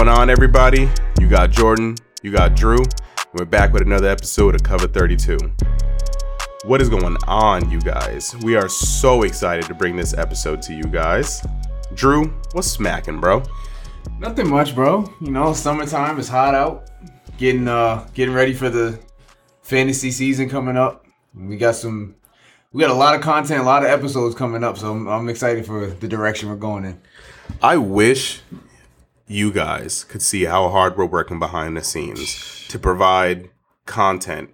What's going on, everybody? You got Jordan, you got Drew. We're back with another episode of Cover 32. What is going on, you guys? We are so excited to bring this episode to you guys. Drew, what's smacking, bro? Nothing much, bro. You know, summertime is hot out. Getting uh getting ready for the fantasy season coming up. We got some we got a lot of content, a lot of episodes coming up, so I'm, I'm excited for the direction we're going in. I wish you guys could see how hard we're working behind the scenes to provide content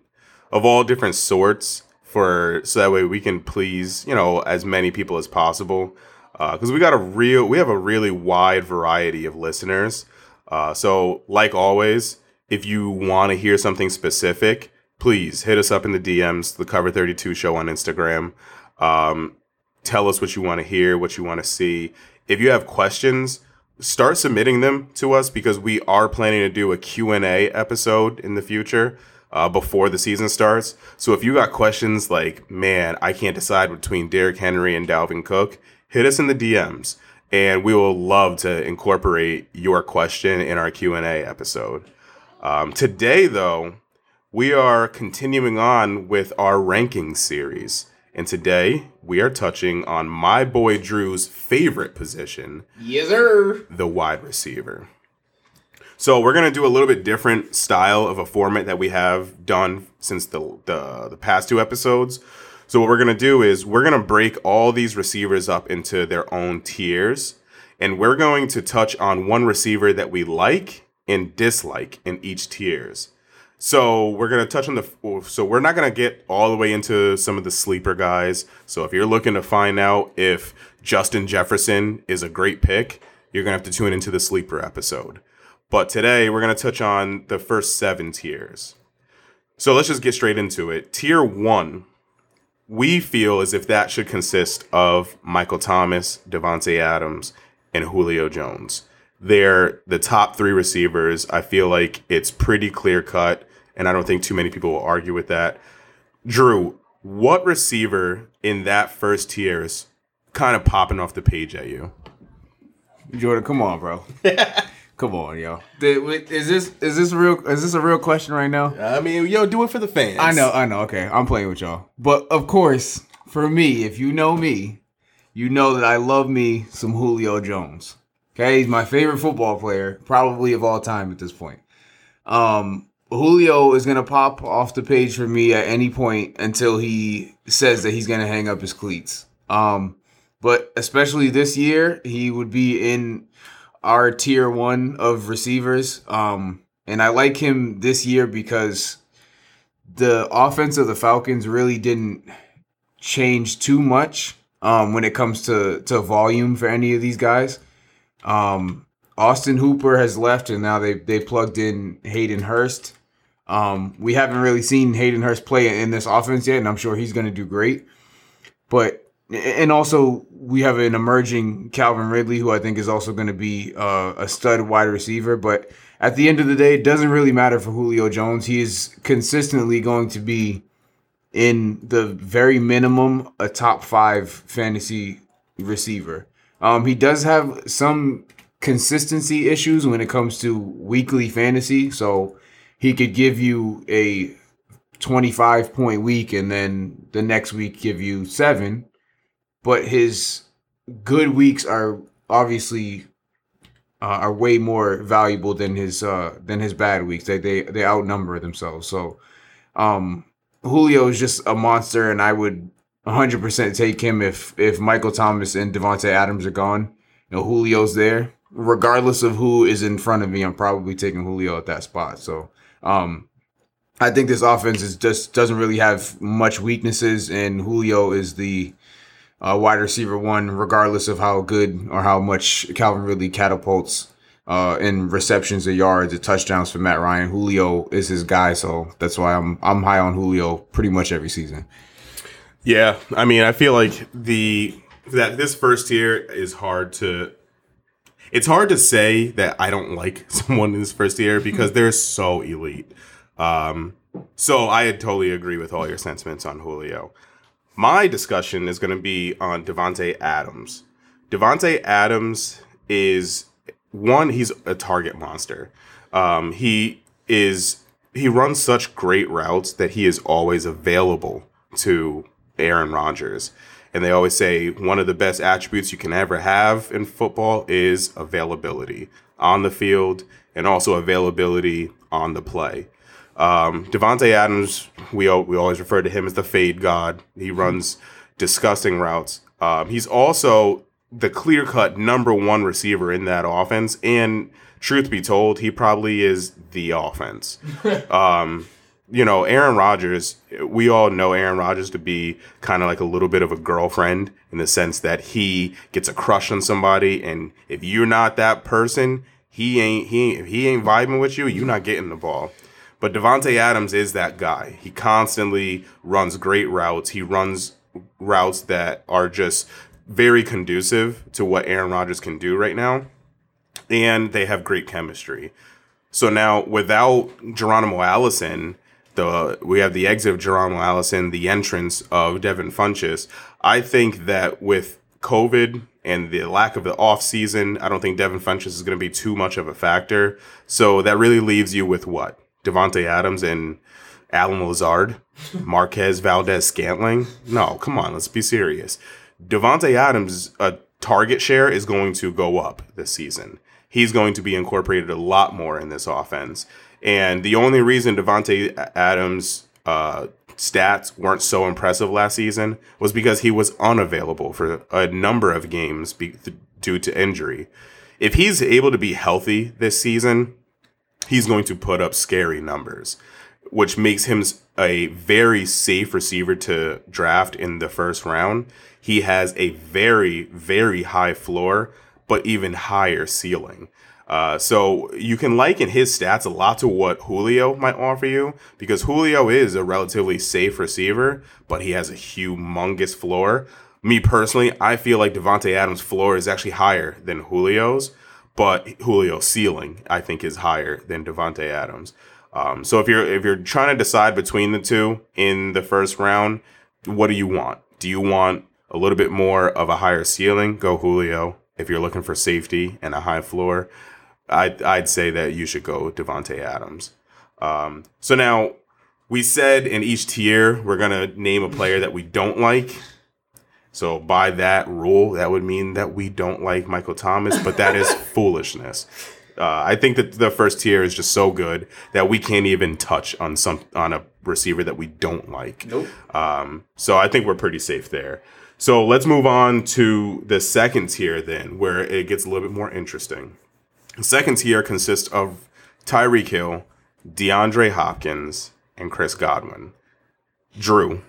of all different sorts for so that way we can please you know as many people as possible. Because we got a real we have a really wide variety of listeners. Uh, so like always if you want to hear something specific please hit us up in the dms the cover 32 show on instagram. Um, tell us what you want to hear what you want to see. If you have questions start submitting them to us because we are planning to do a q&a episode in the future uh, before the season starts. So if you got questions like man i can't decide between Derrick henry and dalvin cook hit us in the dms and we will love to incorporate your question in our q&a episode. Um, today though we are continuing on with our ranking series and today we are touching on my boy drew's favorite position Yes, sir. the wide receiver. So we're gonna do a little bit different style of a format that we have done since the the, the past two episodes. So what we're gonna do is we're gonna break all these receivers up into their own tiers, and we're going to touch on one receiver that we like and dislike in each tiers. So we're gonna touch on the. So we're not gonna get all the way into some of the sleeper guys. So if you're looking to find out if Justin Jefferson is a great pick, you're gonna have to tune into the sleeper episode. But today we're gonna touch on the first seven tiers. So let's just get straight into it. Tier one, we feel as if that should consist of Michael Thomas, Davante Adams, and Julio Jones. They're the top three receivers. I feel like it's pretty clear cut, and I don't think too many people will argue with that. Drew, what receiver in that first tier is kind of popping off the page at you? Jordan, come on, bro. come on, yo. Is this is this a real is this a real question right now? I mean, yo, do it for the fans. I know, I know. Okay, I'm playing with y'all. But of course, for me, if you know me, you know that I love me some Julio Jones. Okay, he's my favorite football player, probably of all time at this point. Um, Julio is gonna pop off the page for me at any point until he says that he's gonna hang up his cleats. Um, but especially this year, he would be in our tier one of receivers. Um, and I like him this year because the offense of the Falcons really didn't change too much um, when it comes to to volume for any of these guys. Um, Austin Hooper has left, and now they they plugged in Hayden Hurst. Um, we haven't really seen Hayden Hurst play in this offense yet, and I'm sure he's going to do great. But and also we have an emerging Calvin Ridley, who I think is also going to be uh, a stud wide receiver. But at the end of the day, it doesn't really matter for Julio Jones. He is consistently going to be in the very minimum a top five fantasy receiver. Um, he does have some consistency issues when it comes to weekly fantasy, so he could give you a 25 point week and then the next week give you seven. But his good weeks are obviously uh, are way more valuable than his uh, than his bad weeks. They they they outnumber themselves. So um, Julio is just a monster, and I would 100% take him if if Michael Thomas and Davante Adams are gone. You know, Julio's there. Regardless of who is in front of me, I'm probably taking Julio at that spot. So um, I think this offense is just doesn't really have much weaknesses, and Julio is the uh, wide receiver one, regardless of how good or how much Calvin Ridley catapults uh, in receptions, or yards, or touchdowns for Matt Ryan. Julio is his guy, so that's why I'm I'm high on Julio pretty much every season. Yeah, I mean, I feel like the that this first year is hard to. It's hard to say that I don't like someone in this first tier because they're so elite. Um, so I totally agree with all your sentiments on Julio. My discussion is going to be on Davante Adams. Davante Adams is one, he's a target monster. Um, he is he runs such great routes that he is always available to Aaron Rodgers. And they always say one of the best attributes you can ever have in football is availability on the field and also availability on the play. Um, Davante Adams, we we always refer to him as the fade god. He runs disgusting routes. Um, he's also the clear cut number one receiver in that offense. And truth be told, he probably is the offense. um, you know, Aaron Rodgers, we all know Aaron Rodgers to be kind of like a little bit of a girlfriend in the sense that he gets a crush on somebody. And if you're not that person, he ain't, he, ain't, he ain't vibing with you, you're not getting the ball. But Davante Adams is that guy. He constantly runs great routes. He runs routes that are just very conducive to what Aaron Rodgers can do right now. And they have great chemistry. So now without Geronimo Allison, the we have the exit of Geronimo Allison, the entrance of Devin Funchess. I think that with COVID and the lack of the off season, I don't think Devin Funchess is going to be too much of a factor. So that really leaves you with what? Davante Adams and Allen Lazard, Marquez Valdes-Scantling. No, come on, let's be serious. Davante Adams' uh, target share is going to go up this season. He's going to be incorporated a lot more in this offense. And the only reason Davante Adams' uh, stats weren't so impressive last season was because he was unavailable for a number of games be- due to injury. If he's able to be healthy this season, he's going to put up scary numbers, which makes him a very safe receiver to draft in the first round. He has a very, very high floor, but even higher ceiling. Uh, so you can liken his stats a lot to what Julio might offer you because Julio is a relatively safe receiver, but he has a humongous floor. Me personally, I feel like Davante Adams' floor is actually higher than Julio's but Julio's ceiling I think is higher than Davante Adams. Um, so if you're if you're trying to decide between the two in the first round, what do you want? Do you want a little bit more of a higher ceiling? Go Julio. If you're looking for safety and a high floor, I'd I'd say that you should go Davante Adams. Um, so now we said in each tier we're gonna name a player that we don't like so by that rule, that would mean that we don't like Michael Thomas, but that is foolishness. Uh, I think that the first tier is just so good that we can't even touch on some on a receiver that we don't like. Nope. Um, so I think we're pretty safe there. So let's move on to the second tier then, where it gets a little bit more interesting. The second tier consists of Tyreek Hill, DeAndre Hopkins, and Chris Godwin. Drew,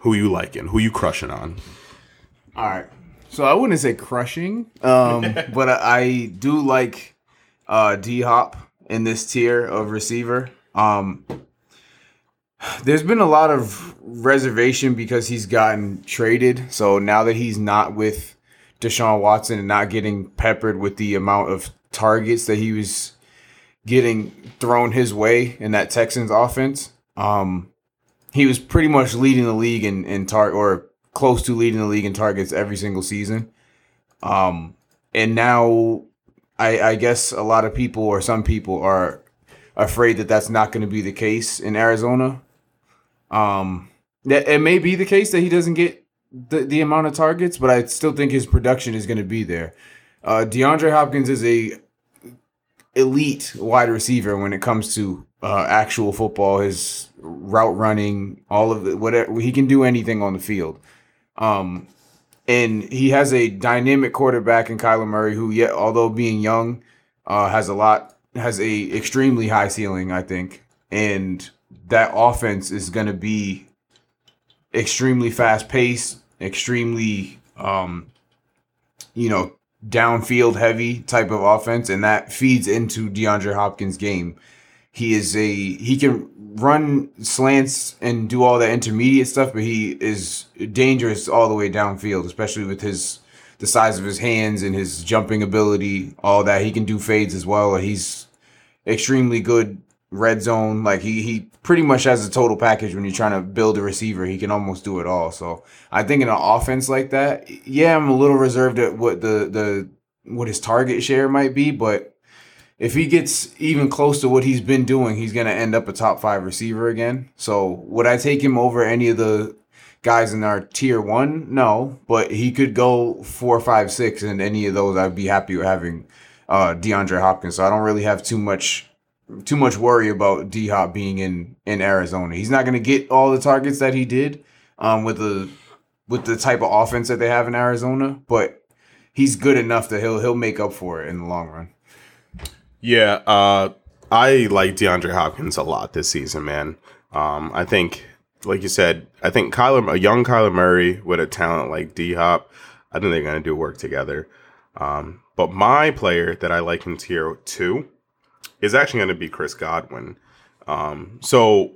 who you liking? Who you crushing on? All right. So I wouldn't say crushing, um, but I, I, do like uh, D Hop in this tier of receiver. Um, there's been a lot of reservation because he's gotten traded. So now that he's not with Deshaun Watson and not getting peppered with the amount of targets that he was getting thrown his way in that Texans offense, um, he was pretty much leading the league in, in tar or close to leading the league in targets every single season. Um, and now I, I guess a lot of people or some people are afraid that that's not going to be the case in Arizona. Um, it may be the case that he doesn't get the, the amount of targets, but I still think his production is going to be there. Uh, DeAndre Hopkins is a elite wide receiver when it comes to uh, actual football. His route running, all of the whatever he can do anything on the field. Um, and he has a dynamic quarterback in Kyler Murray, who yet although being young, uh, has a lot has a extremely high ceiling, I think, and that offense is going to be extremely fast paced, extremely, um, you know, downfield heavy type of offense, and that feeds into DeAndre Hopkins' game. He is a he can run slants and do all that intermediate stuff, but he is dangerous all the way downfield, especially with his the size of his hands and his jumping ability, all that. He can do fades as well. He's extremely good red zone. Like he he pretty much has a total package when you're trying to build a receiver. He can almost do it all. So I think in an offense like that, yeah, I'm a little reserved at what the the what his target share might be, but if he gets even close to what he's been doing, he's going to end up a top five receiver again. So would I take him over any of the guys in our tier one? No, but he could go four, five, six, and any of those, I'd be happy with having uh, DeAndre Hopkins. So I don't really have too much too much worry about D Hop being in in Arizona. He's not going to get all the targets that he did um, with the with the type of offense that they have in Arizona, but he's good enough that he'll he'll make up for it in the long run. Yeah, uh, I like DeAndre Hopkins a lot this season, man. Um, I think, like you said, I think Kyler, a young Kyler Murray with a talent like D Hop, I think they're going to do work together. Um, but my player that I like in tier two is actually going to be Chris Godwin. Um, so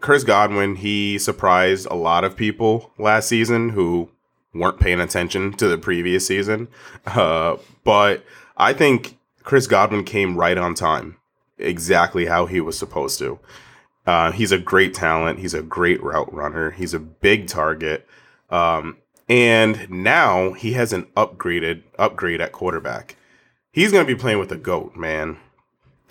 Chris Godwin, he surprised a lot of people last season who weren't paying attention to the previous season. Uh, but I think Chris Godwin came right on time, exactly how he was supposed to. Uh, he's a great talent. He's a great route runner. He's a big target. Um, and now he has an upgraded upgrade at quarterback. He's going to be playing with a GOAT, man.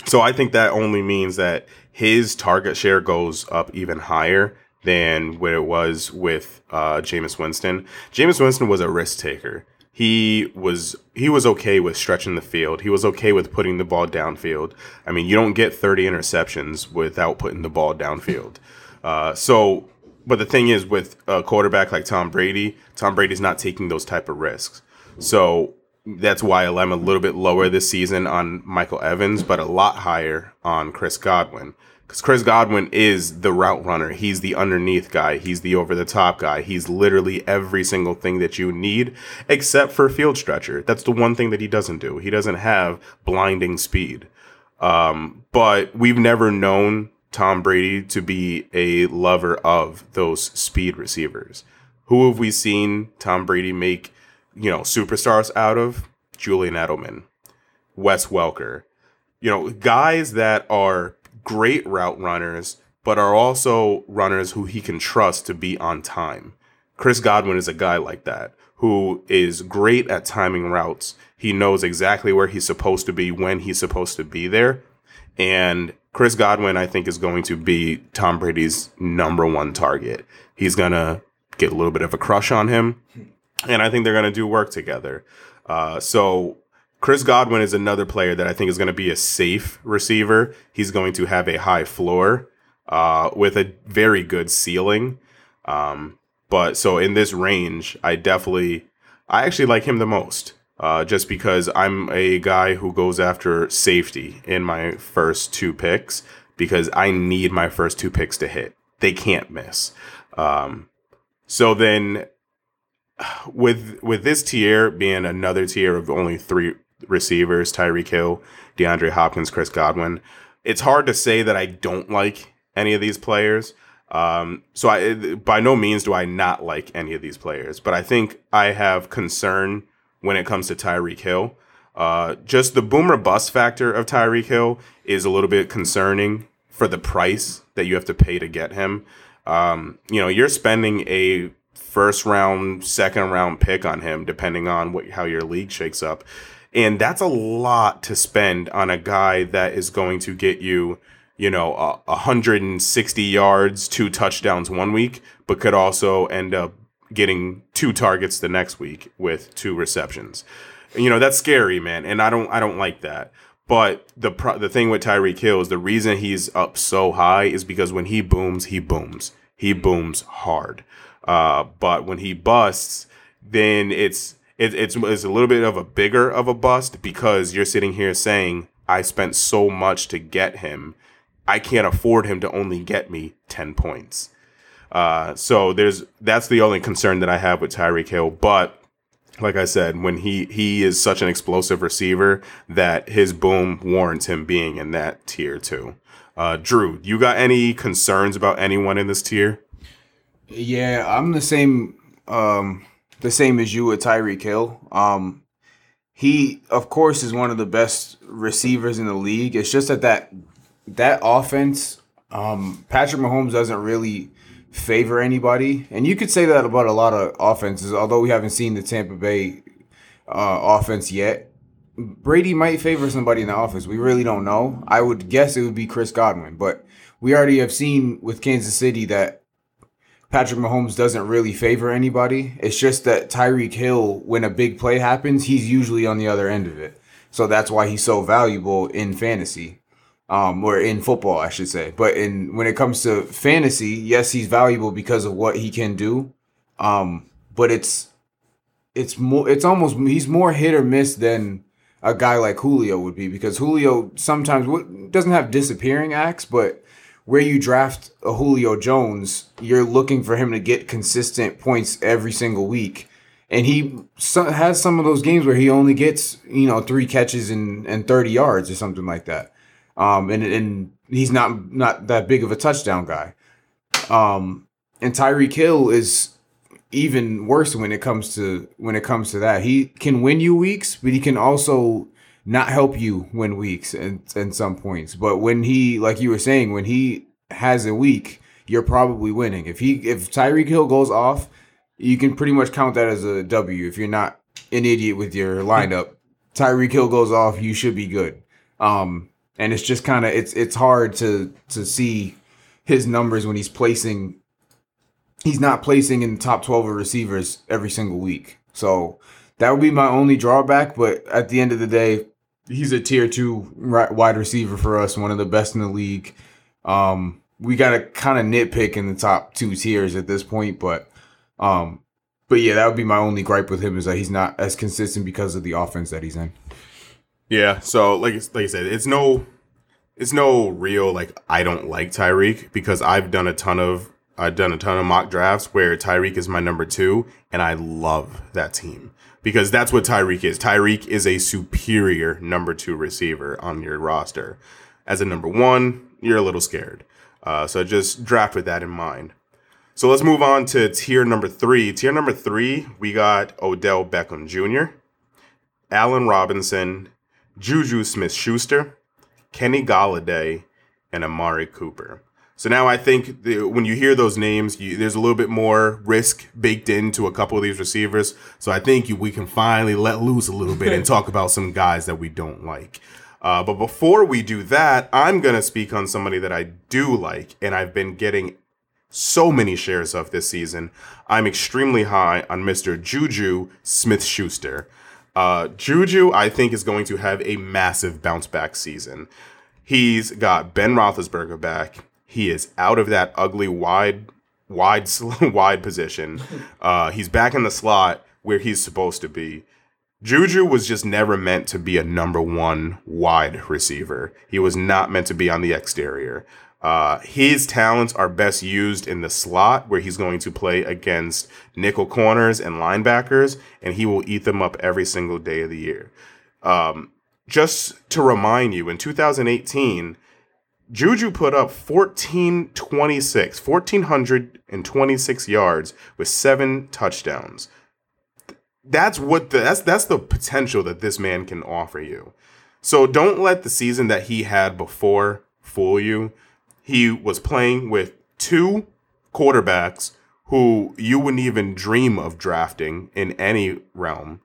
So I think that only means that his target share goes up even higher than what it was with uh, Jameis Winston. Jameis Winston was a risk taker. He was he was okay with stretching the field. He was okay with putting the ball downfield. I mean, you don't get 30 interceptions without putting the ball downfield. Uh, so, but the thing is, with a quarterback like Tom Brady, Tom Brady's not taking those type of risks. So that's why I'm a little bit lower this season on Michael Evans, but a lot higher on Chris Godwin because Chris Godwin is the route runner. He's the underneath guy. He's the over the top guy. He's literally every single thing that you need except for field stretcher. That's the one thing that he doesn't do. He doesn't have blinding speed. Um, but we've never known Tom Brady to be a lover of those speed receivers. Who have we seen Tom Brady make, you know, superstars out of? Julian Edelman, Wes Welker. You know, guys that are great route runners, but are also runners who he can trust to be on time. Chris Godwin is a guy like that who is great at timing routes. He knows exactly where he's supposed to be when he's supposed to be there. And Chris Godwin, I think, is going to be Tom Brady's number one target. He's going to get a little bit of a crush on him. And I think they're going to do work together. Uh, so Chris Godwin is another player that I think is going to be a safe receiver. He's going to have a high floor uh, with a very good ceiling. Um, but so in this range, I definitely, I actually like him the most. Uh, just because I'm a guy who goes after safety in my first two picks because I need my first two picks to hit. They can't miss. Um, so then with with this tier being another tier of only three receivers Tyreek Hill, DeAndre Hopkins, Chris Godwin. It's hard to say that I don't like any of these players. Um, so I by no means do I not like any of these players, but I think I have concern when it comes to Tyreek Hill. Uh, just the boomer bust factor of Tyreek Hill is a little bit concerning for the price that you have to pay to get him. Um, you know, you're spending a first round, second round pick on him, depending on what how your league shakes up. And that's a lot to spend on a guy that is going to get you, you know, uh, 160 yards, two touchdowns one week, but could also end up getting two targets the next week with two receptions. You know, that's scary, man, and I don't I don't like that. But the pro- the thing with Tyreek Hill is the reason he's up so high is because when he booms, he booms. He booms hard. Uh, but when he busts, then it's it, it's it's a little bit of a bigger of a bust because you're sitting here saying I spent so much to get him, I can't afford him to only get me ten points. Uh, so there's that's the only concern that I have with Tyreek Hill, but like I said, when he he is such an explosive receiver that his boom warrants him being in that tier too. Uh, Drew, you got any concerns about anyone in this tier? Yeah, I'm the same. Um, the same as you with Tyreek Hill. Um, he, of course, is one of the best receivers in the league. It's just that that that offense, um, Patrick Mahomes doesn't really favor anybody, and you could say that about a lot of offenses. Although we haven't seen the Tampa Bay uh, offense yet, Brady might favor somebody in the office. We really don't know. I would guess it would be Chris Godwin, but we already have seen with Kansas City that Patrick Mahomes doesn't really favor anybody. It's just that Tyreek Hill, when a big play happens, he's usually on the other end of it. So that's why he's so valuable in fantasy, um, or in football, I should say. But in when it comes to fantasy, yes, he's valuable because of what he can do. Um, but it's it's more it's almost he's more hit or miss than a guy like Julio would be because Julio sometimes doesn't have disappearing acts, but where you draft a Julio Jones, you're looking for him to get consistent points every single week. And he has some of those games where he only gets, you know, three catches and, and 30 yards or something like that. Um, and, and he's not, not that big of a touchdown guy. Um, and Tyreek Hill is even worse when it comes to when it comes to that. He can win you weeks, but he can also not help you win weeks and and some points. But when he, like you were saying, when he has a week, you're probably winning. If he if Tyreek Hill goes off, you can pretty much count that as a W. If you're not an idiot with your lineup, Tyreek Hill goes off, you should be good. Um, and it's just kind of it's it's hard to to see his numbers when he's placing. He's not placing in the top twelve of receivers every single week. So that would be my only drawback. But at the end of the day, he's a tier two wide receiver for us, one of the best in the league. Um, we got to kind of nitpick in the top two tiers at this point, but um, but yeah, that would be my only gripe with him is that he's not as consistent because of the offense that he's in. Yeah, so like like I said, it's no it's no real like I don't like Tyreek because I've done a ton of I've done a ton of mock drafts where Tyreek is my number two, and I love that team because that's what Tyreek is. Tyreek is a superior number two receiver on your roster. As a number one, you're a little scared. Uh, so just draft with that in mind. So let's move on to tier number three. Tier number three, we got Odell Beckham Jr., Allen Robinson, Juju Smith Schuster, Kenny Golladay, and Amari Cooper. So now I think the, when you hear those names, you, there's a little bit more risk baked into a couple of these receivers. So I think you, we can finally let loose a little bit and talk about some guys that we don't like. Uh, but before we do that, I'm going to speak on somebody that I do like and I've been getting so many shares of this season. I'm extremely high on Mr. Juju Smith Schuster. Uh, Juju, I think, is going to have a massive bounce back season. He's got Ben Roethlisberger back. He is out of that ugly wide, wide, wide position. Uh, he's back in the slot where he's supposed to be. Juju was just never meant to be a number one wide receiver. He was not meant to be on the exterior. Uh, his talents are best used in the slot where he's going to play against nickel corners and linebackers, and he will eat them up every single day of the year. Um, just to remind you, in 2018, Juju put up 1426, 1426 yards with seven touchdowns. That's what the that's that's the potential that this man can offer you. So don't let the season that he had before fool you. He was playing with two quarterbacks who you wouldn't even dream of drafting in any realm.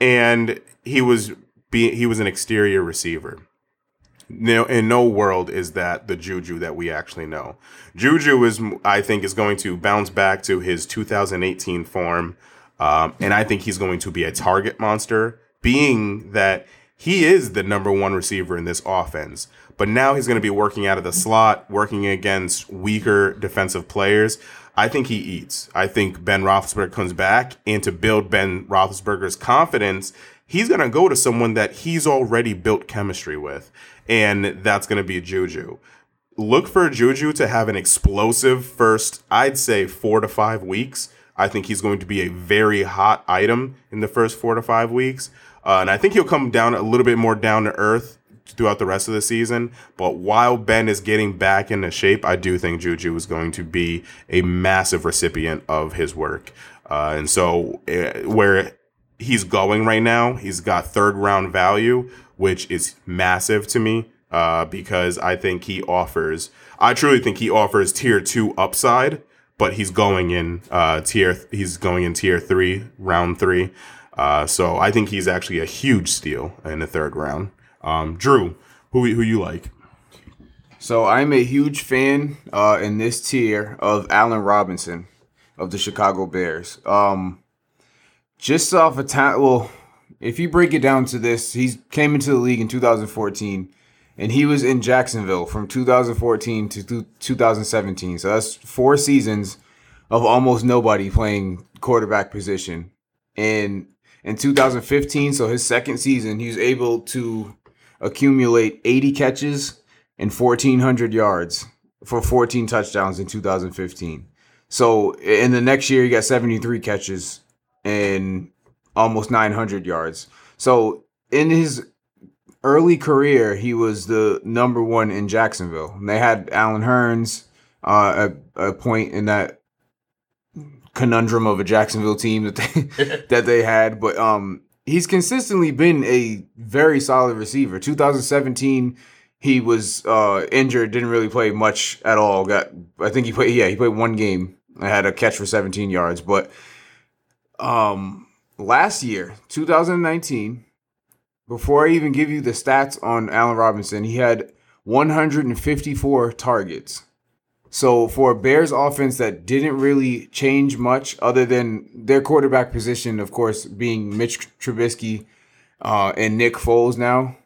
And he was be, he was an exterior receiver. No, in no world is that the Juju that we actually know. Juju is, I think, is going to bounce back to his 2018 form, um, and I think he's going to be a target monster, being that he is the number one receiver in this offense. But now he's going to be working out of the slot, working against weaker defensive players. I think he eats. I think Ben Roethlisberger comes back, and to build Ben Roethlisberger's confidence, he's going to go to someone that he's already built chemistry with and that's going to be Juju. Look for Juju to have an explosive first, I'd say, four to five weeks. I think he's going to be a very hot item in the first four to five weeks. Uh, and I think he'll come down a little bit more down to earth throughout the rest of the season. But while Ben is getting back into shape, I do think Juju is going to be a massive recipient of his work. Uh, and so, uh, where he's going right now, he's got third round value which is massive to me uh, because I think he offers, I truly think he offers tier two upside, but he's going in uh, tier, he's going in tier three, round three. Uh, so I think he's actually a huge steal in the third round. Um, Drew, who who you like? So I'm a huge fan uh, in this tier of Allen Robinson of the Chicago Bears. Um, just off a time, well, if you break it down to this, he came into the league in 2014, and he was in Jacksonville from 2014 to 2017. So that's four seasons of almost nobody playing quarterback position. And in 2015, so his second season, he was able to accumulate 80 catches and 1,400 yards for 14 touchdowns in 2015. So in the next year, he got 73 catches and almost 900 yards. So in his early career, he was the number one in Jacksonville. And they had Allen Hurns uh, at a point in that conundrum of a Jacksonville team that they that they had. But um, he's consistently been a very solid receiver. 2017 he was uh, injured, didn't really play much at all. Got I think he played yeah, he played one game. I had a catch for 17 yards, but um last year, 2019, before I even give you the stats on Allen Robinson, he had 154 targets. So for a Bears offense that didn't really change much other than their quarterback position, of course, being Mitch Trubisky uh, and Nick Foles now,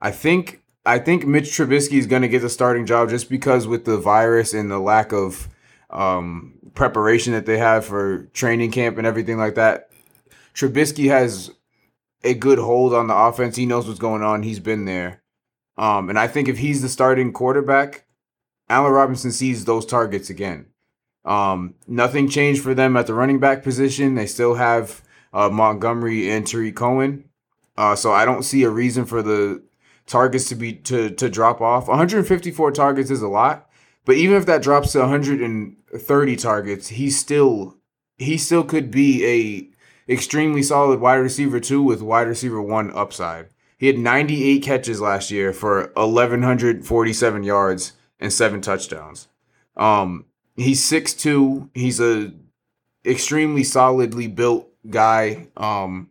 I think I think Mitch Trubisky is going to get the starting job just because with the virus and the lack of um, preparation that they have for training camp and everything like that. Trubisky has a good hold on the offense. He knows what's going on. He's been there. Um, and I think if he's the starting quarterback, Allen Robinson sees those targets again. Um, nothing changed for them at the running back position. They still have uh, Montgomery and Tarik Cohen. Uh, so I don't see a reason for the targets to be to to drop off. 154 targets is a lot, but even if that drops to 130 targets, he still he still could be a extremely solid wide receiver two with wide receiver one upside. He had 98 catches last year for 1147 yards and seven touchdowns. Um, he's 6'2. He's a extremely solidly built guy. Um,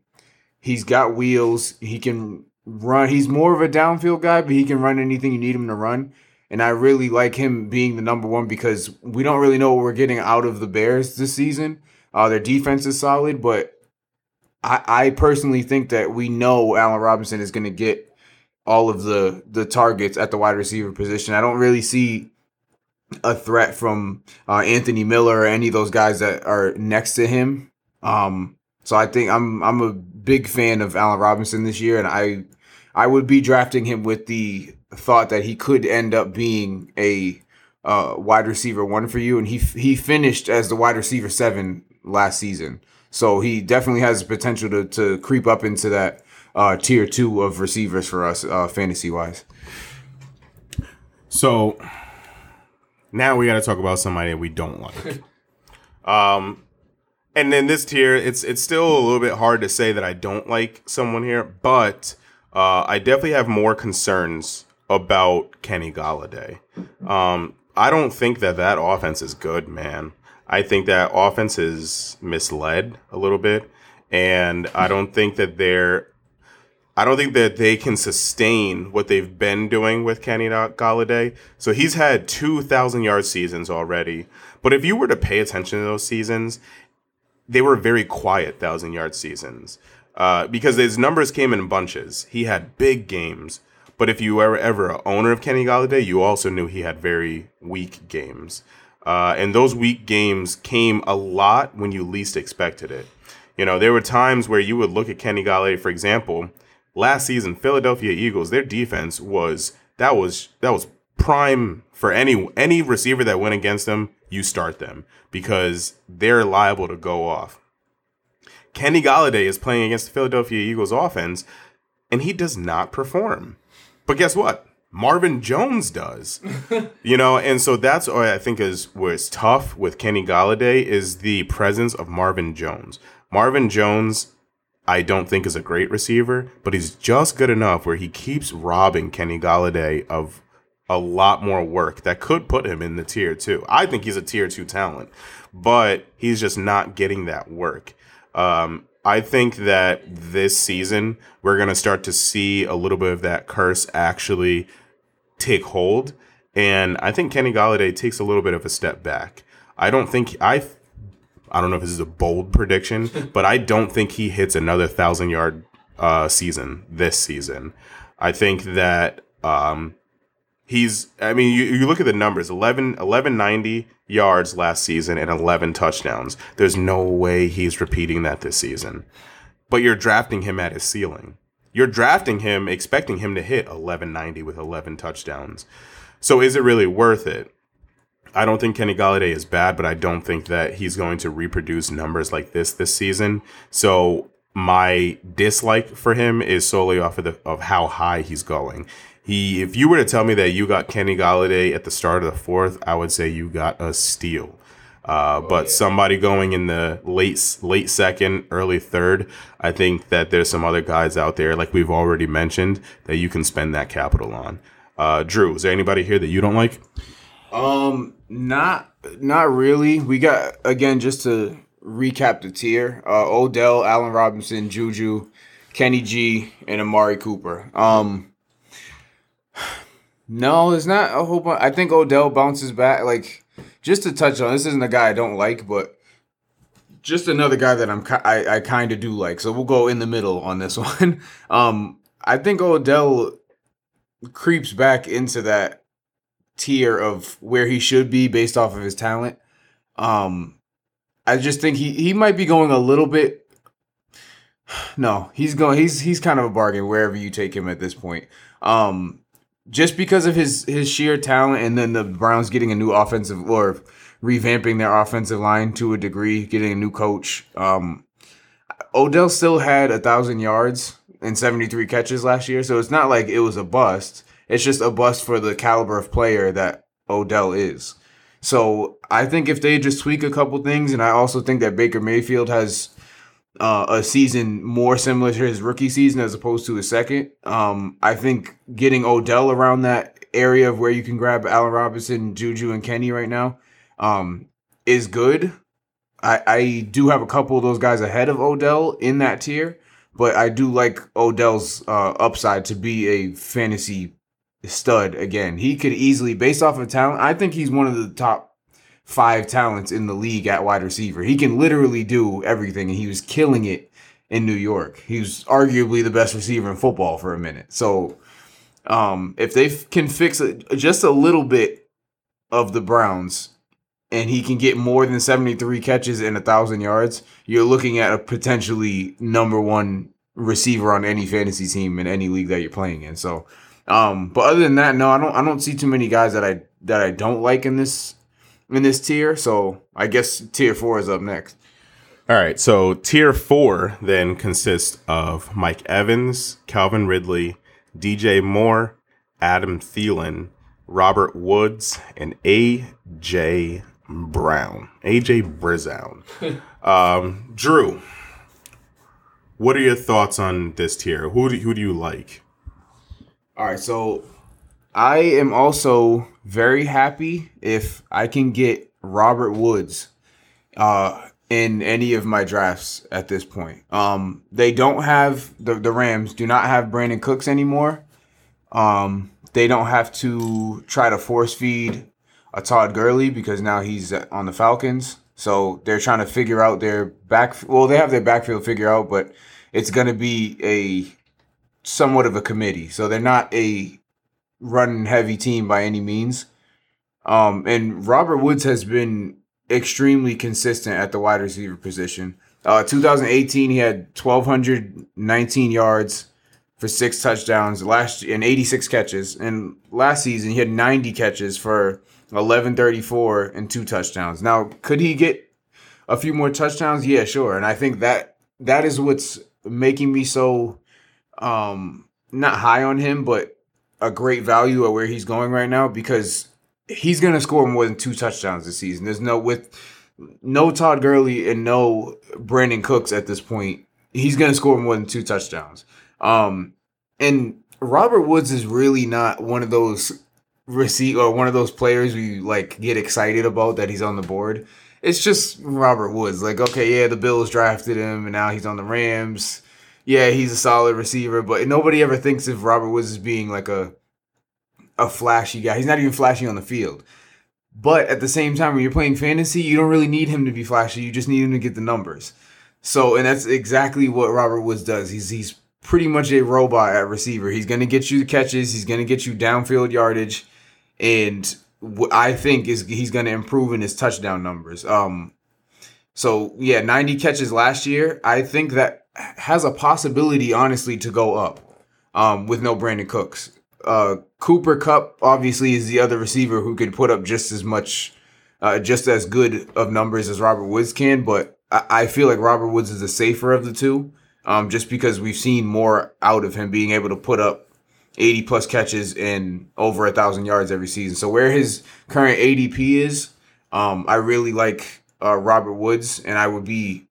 he's got wheels. He can run. He's more of a downfield guy, but he can run anything you need him to run. And I really like him being the number one because we don't really know what we're getting out of the Bears this season. Uh, their defense is solid, but I, I personally think that we know Allen Robinson is going to get all of the the targets at the wide receiver position. I don't really see a threat from uh, Anthony Miller or any of those guys that are next to him. Um, so I think I'm I'm a big fan of Allen Robinson this year, and I I would be drafting him with the thought that he could end up being a uh, wide receiver one for you, and he he finished as the wide receiver seven last season, so he definitely has the potential to to creep up into that uh, tier two of receivers for us uh, fantasy wise. So now we got to talk about somebody that we don't like. um, and then this tier, it's it's still a little bit hard to say that I don't like someone here, but uh, I definitely have more concerns about Kenny Golladay. Um, I don't think that that offense is good, man. I think that offense is misled a little bit, and I don't think that they're. I don't think that they can sustain what they've been doing with Kenny Golladay. So he's had two thousand yard seasons already. But if you were to pay attention to those seasons, they were very quiet thousand yard seasons uh, because his numbers came in bunches. He had big games, but if you were ever an owner of Kenny Golladay, you also knew he had very weak games. Uh, and those weak games came a lot when you least expected it. You know, there were times where you would look at Kenny Golladay, for example, last season, Philadelphia Eagles, their defense was that was that was prime for any any receiver that went against them, you start them because they're liable to go off. Kenny Golladay is playing against the Philadelphia Eagles offense and he does not perform. But guess what? Marvin Jones does. you know, and so that's what I think is what's tough with Kenny Golladay is the presence of Marvin Jones. Marvin Jones I don't think is a great receiver, but he's just good enough where he keeps robbing Kenny Golladay of a lot more work that could put him in the tier two. I think he's a tier two talent, but he's just not getting that work. Um, I think that this season we're going to start to see a little bit of that curse actually take hold. And I think Kenny Golladay takes a little bit of a step back. I don't think I I don't know if this is a bold prediction, but I don't think he hits another thousand yard uh, season this season. I think that um, he's I mean you, you look at the numbers 11 1190 yards last season and 11 touchdowns. There's no way he's repeating that this season. But you're drafting him at his ceiling. You're drafting him expecting him to hit 1190 with 11 touchdowns. So is it really worth it? I don't think Kenny Golladay is bad, but I don't think that he's going to reproduce numbers like this this season. So my dislike for him is solely off of the of how high he's going. He, if you were to tell me that you got Kenny Golladay at the start of the fourth, I would say you got a steal. Uh, oh, but yeah. somebody going in the late late second, early third, I think that there's some other guys out there, like we've already mentioned, that you can spend that capital on. Uh, Drew, is there anybody here that you don't like? Um, not not really. We got again just to recap the tier: uh, Odell, Allen Robinson, Juju, Kenny G, and Amari Cooper. Um, no, there's not a whole bunch. I think Odell bounces back. Like, just to touch on this, isn't a guy I don't like, but just another guy that I'm I, I kind of do like. So we'll go in the middle on this one. um, I think Odell creeps back into that tier of where he should be based off of his talent. Um, I just think he he might be going a little bit. No, he's going. He's he's kind of a bargain wherever you take him at this point. Um, just because of his his sheer talent, and then the Browns getting a new offensive or revamping their offensive line to a degree, getting a new coach. Um, Odell still had a thousand yards and seventy three catches last year, so it's not like it was a bust. It's just a bust for the caliber of player that Odell is. So I think if they just tweak a couple things, and I also think that Baker Mayfield has uh, a season more similar to his rookie season as opposed to his second. Um, I think getting Odell around that area of where you can grab Allen Robinson, Juju, and Kenny right now um, is good. I, I do have a couple of those guys ahead of Odell in that tier, but I do like Odell's uh, upside to be a fantasy stud again. He could easily, based off of talent, I think he's one of the top five talents in the league at wide receiver. He can literally do everything, and he was killing it in New York. He was arguably the best receiver in football for a minute. So, um, if they can fix it just a little bit of the Browns, and he can get more than 73 catches and a thousand yards, you're looking at a potentially number one receiver on any fantasy team in any league that you're playing in. So, um, but other than that, no, I don't I don't see too many guys that I that I don't like in this in this tier. So I guess tier four is up next. All right. So tier four then consists of Mike Evans, Calvin Ridley, DJ Moore, Adam Thielen, Robert Woods, and AJ Brown. AJ Brizown. um, Drew, what are your thoughts on this tier? Who do, who do you like? All right. So I am also very happy if I can get Robert Woods uh, in any of my drafts at this point. Um, they don't have the the Rams do not have Brandin Cooks anymore. Um, they don't have to try to force feed a Todd Gurley because now he's on the Falcons. So they're trying to figure out their back. Well, they have their backfield figure out, but it's going to be a somewhat of a committee. So they're not a run heavy team by any means. Um, and Robert Woods has been extremely consistent at the wide receiver position. Uh, 2018, he had 1,219 yards for six touchdowns last and 86 catches. And last season, he had 90 catches for 1134 and two touchdowns. Now, could he get a few more touchdowns? Yeah, sure. And I think that that is what's making me so um not high on him, but a great value at where he's going right now because he's going to score more than two touchdowns this season. There's no with no Todd Gurley and no Brandin Cooks at this point. He's going to score more than two touchdowns. Um, and Robert Woods is really not one of those receive or one of those players we like get excited about that he's on the board. it's just Robert Woods. Like, okay, yeah, the Bills drafted him, and now he's on the Rams. Yeah, he's a solid receiver, but nobody ever thinks of Robert Woods as being like a a flashy guy. He's not even flashy on the field. But at the same time, when you're playing fantasy, you don't really need him to be flashy. You just need him to get the numbers. So, and that's exactly what Robert Woods does. He's he's pretty much a robot at receiver. He's going to get you the catches. He's going to get you downfield yardage, and I think is he's going to improve in his touchdown numbers. Um, so yeah, 90 catches last year. I think that has a possibility, honestly, to go up. Um, with no Brandin Cooks. Uh, Cooper Kupp obviously is the other receiver who could put up just as much, uh, just as good of numbers as Robert Woods can. But I, I feel like Robert Woods is the safer of the two, um, just because we've seen more out of him being able to put up 80 plus catches and over a thousand yards every season. So where his current ADP is, um, I really like uh, Robert Woods, and I would be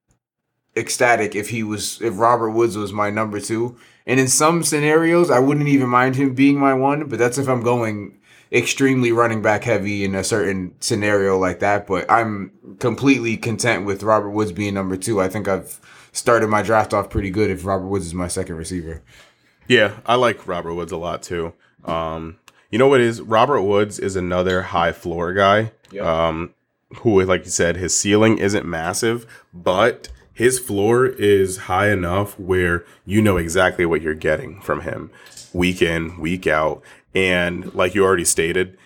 ecstatic if he was if Robert Woods was my number two. And in some scenarios, I wouldn't even mind him being my one, but that's if I'm going extremely running back heavy in a certain scenario like that. But I'm completely content with Robert Woods being number two. I think I've started my draft off pretty good if Robert Woods is my second receiver. Yeah, I like Robert Woods a lot too. Um, you know what is Robert Woods is another high floor guy. Yep. Um, who, like you said, his ceiling isn't massive, but his floor is high enough where you know exactly what you're getting from him week in, week out. And like you already stated,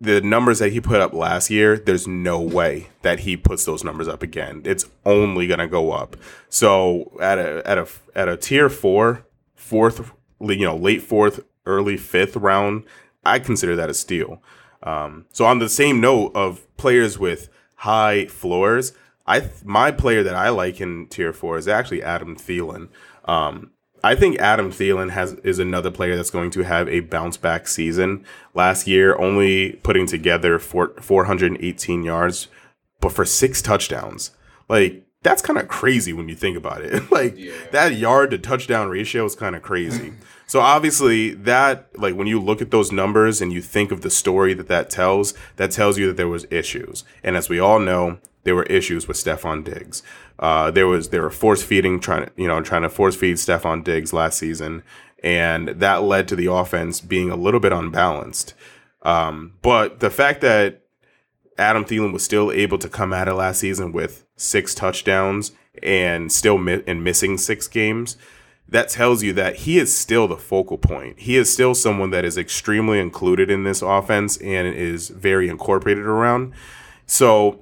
the numbers that he put up last year, there's no way that he puts those numbers up again. It's only gonna go up. So at a at a at a tier four, fourth, you know, late fourth, early fifth round, I consider that a steal. Um, so on the same note of players with high floors, I my player that I like in tier four is actually Adam Thielen. Um, I think Adam Thielen has is another player that's going to have a bounce back season. Last year, only putting together four, 418 yards, but for six touchdowns. Like that's kind of crazy when you think about it. like yeah. that yard to touchdown ratio is kind of crazy. so obviously that like when you look at those numbers and you think of the story that that tells, that tells you that there was issues. And as we all know, there were issues with Stefon Diggs. Uh, there was they were force feeding, trying to you know trying to force feed Stefon Diggs last season, and that led to the offense being a little bit unbalanced. Um, but the fact that Adam Thielen was still able to come at it last season with six touchdowns and still mi- and missing six games, that tells you that he is still the focal point. He is still someone that is extremely included in this offense and is very incorporated around. So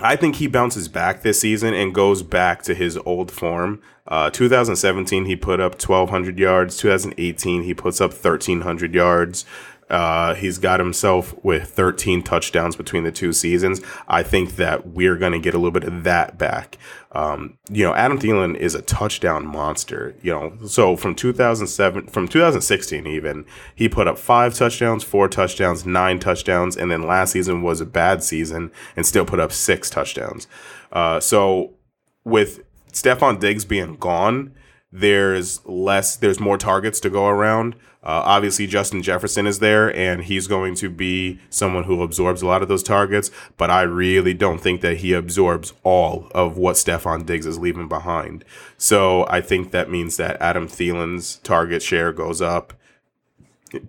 I think he bounces back this season and goes back to his old form. Uh, 2017, he put up 1,200 yards. 2018, he puts up 1,300 yards. Uh, he's got himself with 13 touchdowns between the two seasons. I think that we're going to get a little bit of that back. Um, you know, Adam Thielen is a touchdown monster. You know, so from 2007, from 2016 even, he put up five touchdowns, four touchdowns, nine touchdowns, and then last season was a bad season and still put up six touchdowns. Uh, so with Stefon Diggs being gone, there's less, there's more targets to go around. Uh, obviously, Justin Jefferson is there, and he's going to be someone who absorbs a lot of those targets. But I really don't think that he absorbs all of what Stefon Diggs is leaving behind. So I think that means that Adam Thielen's target share goes up.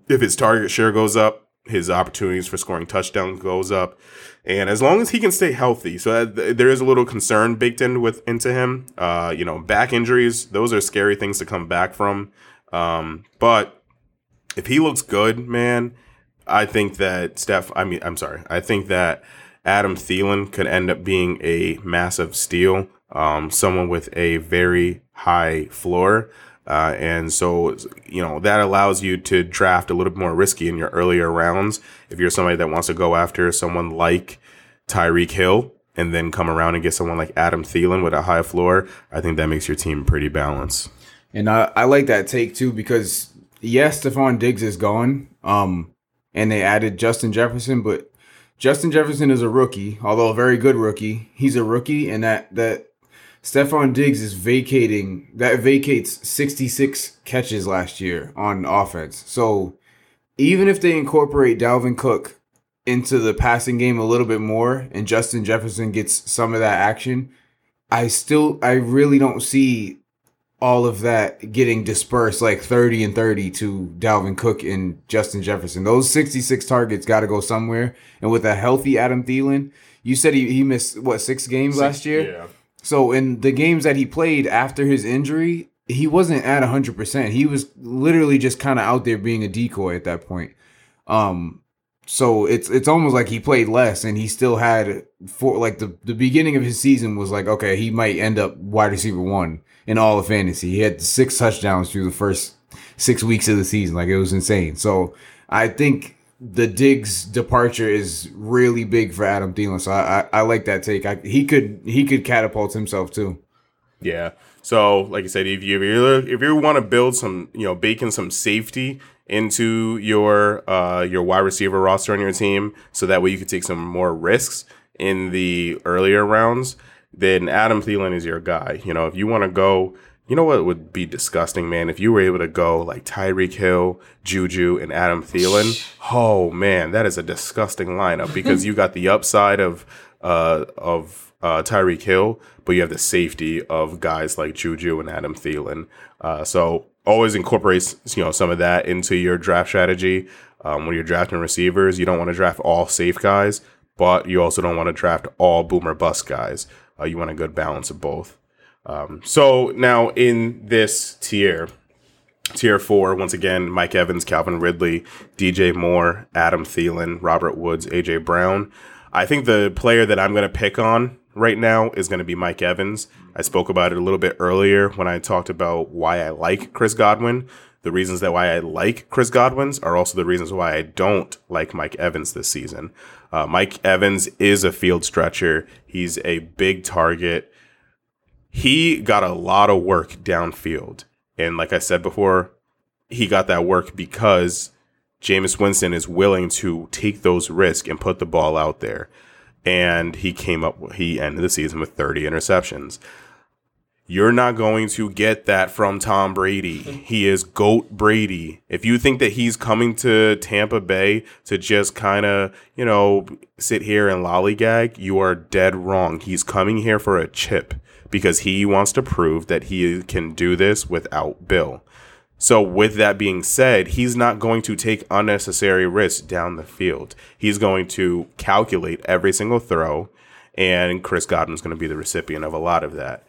If his target share goes up, his opportunities for scoring touchdowns goes up. And as long as he can stay healthy, so there is a little concern baked in with into him. Uh, you know, back injuries; those are scary things to come back from. Um, but if he looks good, man, I think that Steph. I mean, I'm sorry. I think that Adam Thielen could end up being a massive steal. Um, someone with a very high floor. Uh, and so, you know, that allows you to draft a little bit more risky in your earlier rounds. If you're somebody that wants to go after someone like Tyreek Hill and then come around and get someone like Adam Thielen with a high floor, I think that makes your team pretty balanced. And I, I like that take too because yes, Stefon Diggs is gone. Um, and they added Justin Jefferson, but Justin Jefferson is a rookie, although a very good rookie. He's a rookie, and that that Stefon Diggs is vacating that vacates 66 catches last year on offense. So even if they incorporate Dalvin Cook into the passing game a little bit more and Justin Jefferson gets some of that action, I still I really don't see all of that getting dispersed like 30 and 30 to Dalvin Cook and Justin Jefferson. Those 66 targets got to go somewhere. And with a healthy Adam Thielen, you said he, he missed what six games six, last year? Yeah. So in the games that he played after his injury, he wasn't at 100%. He was literally just kind of out there being a decoy at that point. Um so it's it's almost like he played less and he still had for like the the beginning of his season was like okay, he might end up wide receiver 1 in all of fantasy. He had six touchdowns through the first 6 weeks of the season. Like it was insane. So I think the Diggs departure is really big for Adam Thielen. So I, I, I like that take. I, he could he could catapult himself too. Yeah. So like I said, if you if you if you want to build some you know bake in some safety into your uh your wide receiver roster on your team, so that way you could take some more risks in the earlier rounds, then Adam Thielen is your guy. You know, if you want to go you know what would be disgusting, man? If you were able to go like Tyreek Hill, Juju, and Adam Thielen, oh man, that is a disgusting lineup because you got the upside of uh, of uh, Tyreek Hill, but you have the safety of guys like Juju and Adam Thielen. Uh, so always incorporates you know some of that into your draft strategy. Um, when you're drafting receivers, you don't want to draft all safe guys, but you also don't want to draft all boomer bust guys. Uh, you want a good balance of both. Um, so now in this tier, tier four, once again, Mike Evans, Calvin Ridley, DJ Moore, Adam Thielen, Robert Woods, AJ Brown. I think the player that I'm going to pick on right now is going to be Mike Evans. I spoke about it a little bit earlier when I talked about why I like Chris Godwin. The reasons that why I like Chris Godwin's are also the reasons why I don't like Mike Evans this season. Uh, Mike Evans is a field stretcher. He's a big target he got a lot of work downfield. And like I said before, he got that work because Jameis Winston is willing to take those risks and put the ball out there. And he came up, he ended the season with 30 interceptions. You're not going to get that from Tom Brady. He is GOAT Brady. If you think that he's coming to Tampa Bay to just kind of, you know, sit here and lollygag, you are dead wrong. He's coming here for a chip because he wants to prove that he can do this without Bill. So, with that being said, he's not going to take unnecessary risks down the field. He's going to calculate every single throw, and Chris Godwin's going to be the recipient of a lot of that,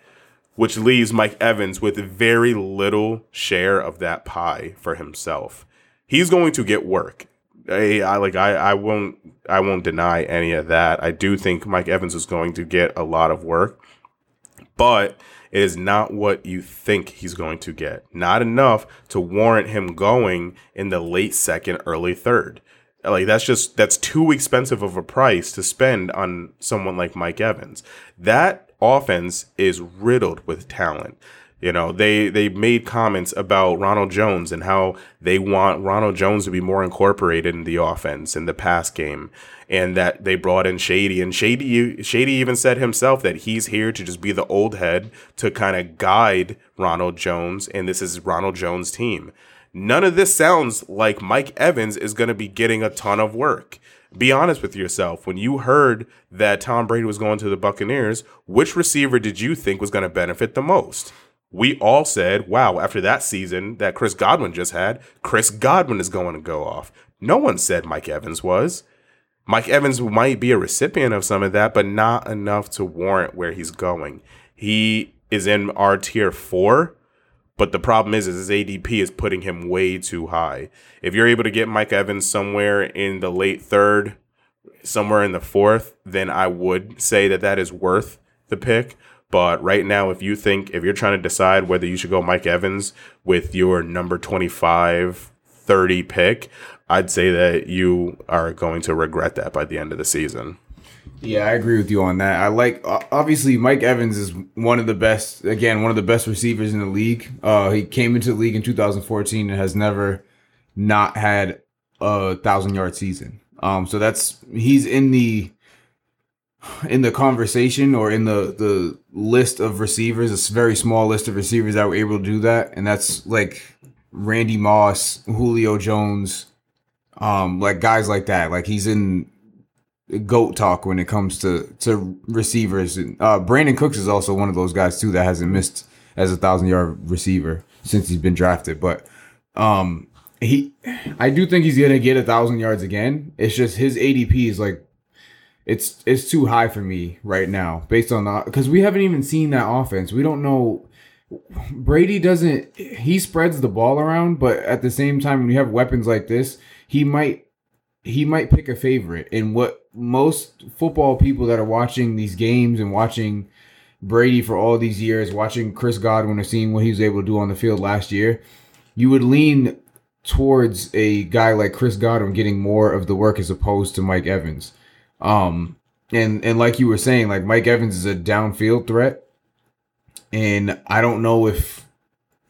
which leaves Mike Evans with very little share of that pie for himself. He's going to get work. I, I like I, I won't I won't deny any of that. I do think Mike Evans is going to get a lot of work but it is not what you think he's going to get. Not enough to warrant him going in the late second, early third. Like that's just that's too expensive of a price to spend on someone like Mike Evans. That offense is riddled with talent. You know, they they made comments about Ronald Jones and how they want Ronald Jones to be more incorporated in the offense in the pass game and that they brought in Shady and Shady Shady even said himself that he's here to just be the old head to kind of guide Ronald Jones and this is Ronald Jones' team. None of this sounds like Mike Evans is going to be getting a ton of work. Be honest with yourself. When you heard that Tom Brady was going to the Buccaneers, which receiver did you think was going to benefit the most? we all said, wow, after that season that Chris Godwin just had, Chris Godwin is going to go off. No one said Mike Evans was. Mike Evans might be a recipient of some of that, but not enough to warrant where he's going. He is in our tier four, but the problem is, is his ADP is putting him way too high. If you're able to get Mike Evans somewhere in the late third, somewhere in the fourth, then I would say that that is worth the pick. But right now, if you think, if you're trying to decide whether you should go Mike Evans with your number 25, 30 pick, I'd say that you are going to regret that by the end of the season. Yeah, I agree with you on that. I like obviously Mike Evans is one of the best again, one of the best receivers in the league. Uh he came into the league in 2014 and has never not had a thousand yard season. Um so that's he's in the in the conversation or in the the list of receivers, a very small list of receivers that were able to do that, and that's like Randy Moss, Julio Jones, um, like guys like that. Like he's in goat talk when it comes to to receivers. And uh, Brandin Cooks is also one of those guys too that hasn't missed as a thousand yard receiver since he's been drafted. But um, he, I do think he's gonna get a thousand yards again. It's just his ADP is like. It's it's too high for me right now, based on the because we haven't even seen that offense. We don't know Brady doesn't he spreads the ball around, but at the same time when you have weapons like this, he might he might pick a favorite. And what most football people that are watching these games and watching Brady for all these years, watching Chris Godwin or seeing what he was able to do on the field last year, you would lean towards a guy like Chris Godwin getting more of the work as opposed to Mike Evans. Um and and like you were saying, like Mike Evans is a downfield threat and I don't know if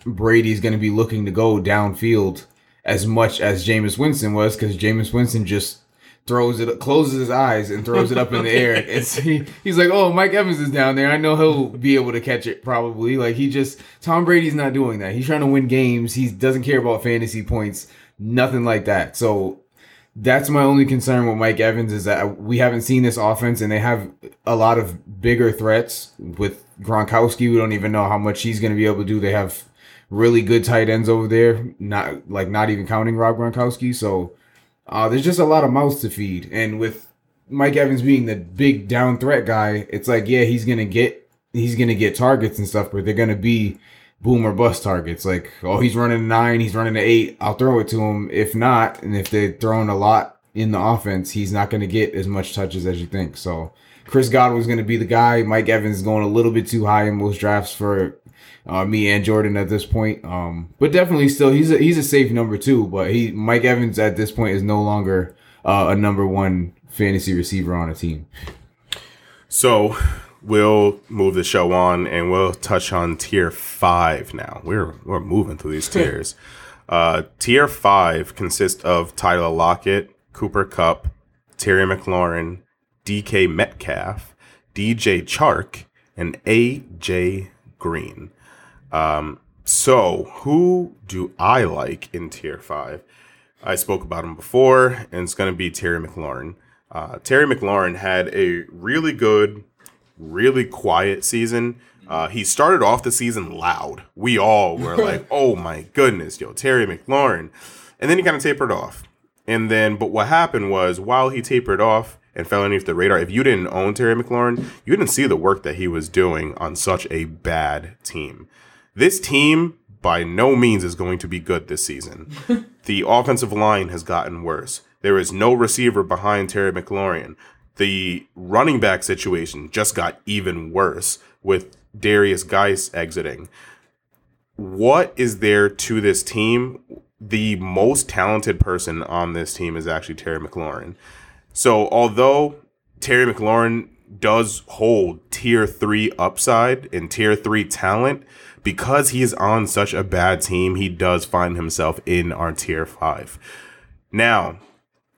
Brady's going to be looking to go downfield as much as Jameis Winston was because Jameis Winston just throws it, closes his eyes and throws it up in the air. It's he, he's like, oh, Mike Evans is down there. I know he'll be able to catch it probably. Like he just Tom Brady's not doing that. He's trying to win games. He doesn't care about fantasy points, nothing like that. So that's my only concern with Mike Evans is that we haven't seen this offense and they have a lot of bigger threats with Gronkowski. We don't even know how much he's going to be able to do. They have really good tight ends over there, not like not even counting Rob Gronkowski. So uh, there's just a lot of mouths to feed. And with Mike Evans being the big down threat guy, it's like yeah, he's gonna get he's gonna get targets and stuff, but they're gonna be boom or bust targets. Like, oh, he's running a nine, he's running an eight. I'll throw it to him. If not, and if they're throwing a lot in the offense, he's not to get as much touches as you think. So, Chris Godwin's going to be the guy. Mike Evans going a little bit too high in most drafts for uh, me and Jordan at this point. Um, but definitely still, he's a, he's a safe number two. But he Mike Evans at this point is no longer uh, a number one fantasy receiver on a team. So we'll move the show on and we'll touch on tier five now. We're we're moving through these tiers. Uh, tier five consists of Tyler Lockett, Cooper Kupp, Terry McLaurin, DK Metcalf, DJ Chark, and AJ Green. Um, so who do I like in tier five? I spoke about him before, and it's going to be Terry McLaurin. Uh, Terry McLaurin had a really good really quiet season. Uh, he started off the season loud. We all were like, "Oh my goodness, yo, Terry McLaurin," and then he kind of tapered off. And then, but what happened was, while he tapered off and fell underneath the radar, if you didn't own Terry McLaurin, you didn't see the work that he was doing on such a bad team. This team, by no means, is going to be good this season. the offensive line has gotten worse. There is no receiver behind Terry McLaurin the running back situation just got even worse with Derrius Guice exiting. What is there to this team? The most talented person on this team is actually Terry McLaurin. So, although Terry McLaurin does hold tier three upside and tier three talent, because he's on such a bad team, he does find himself in our tier five. Now,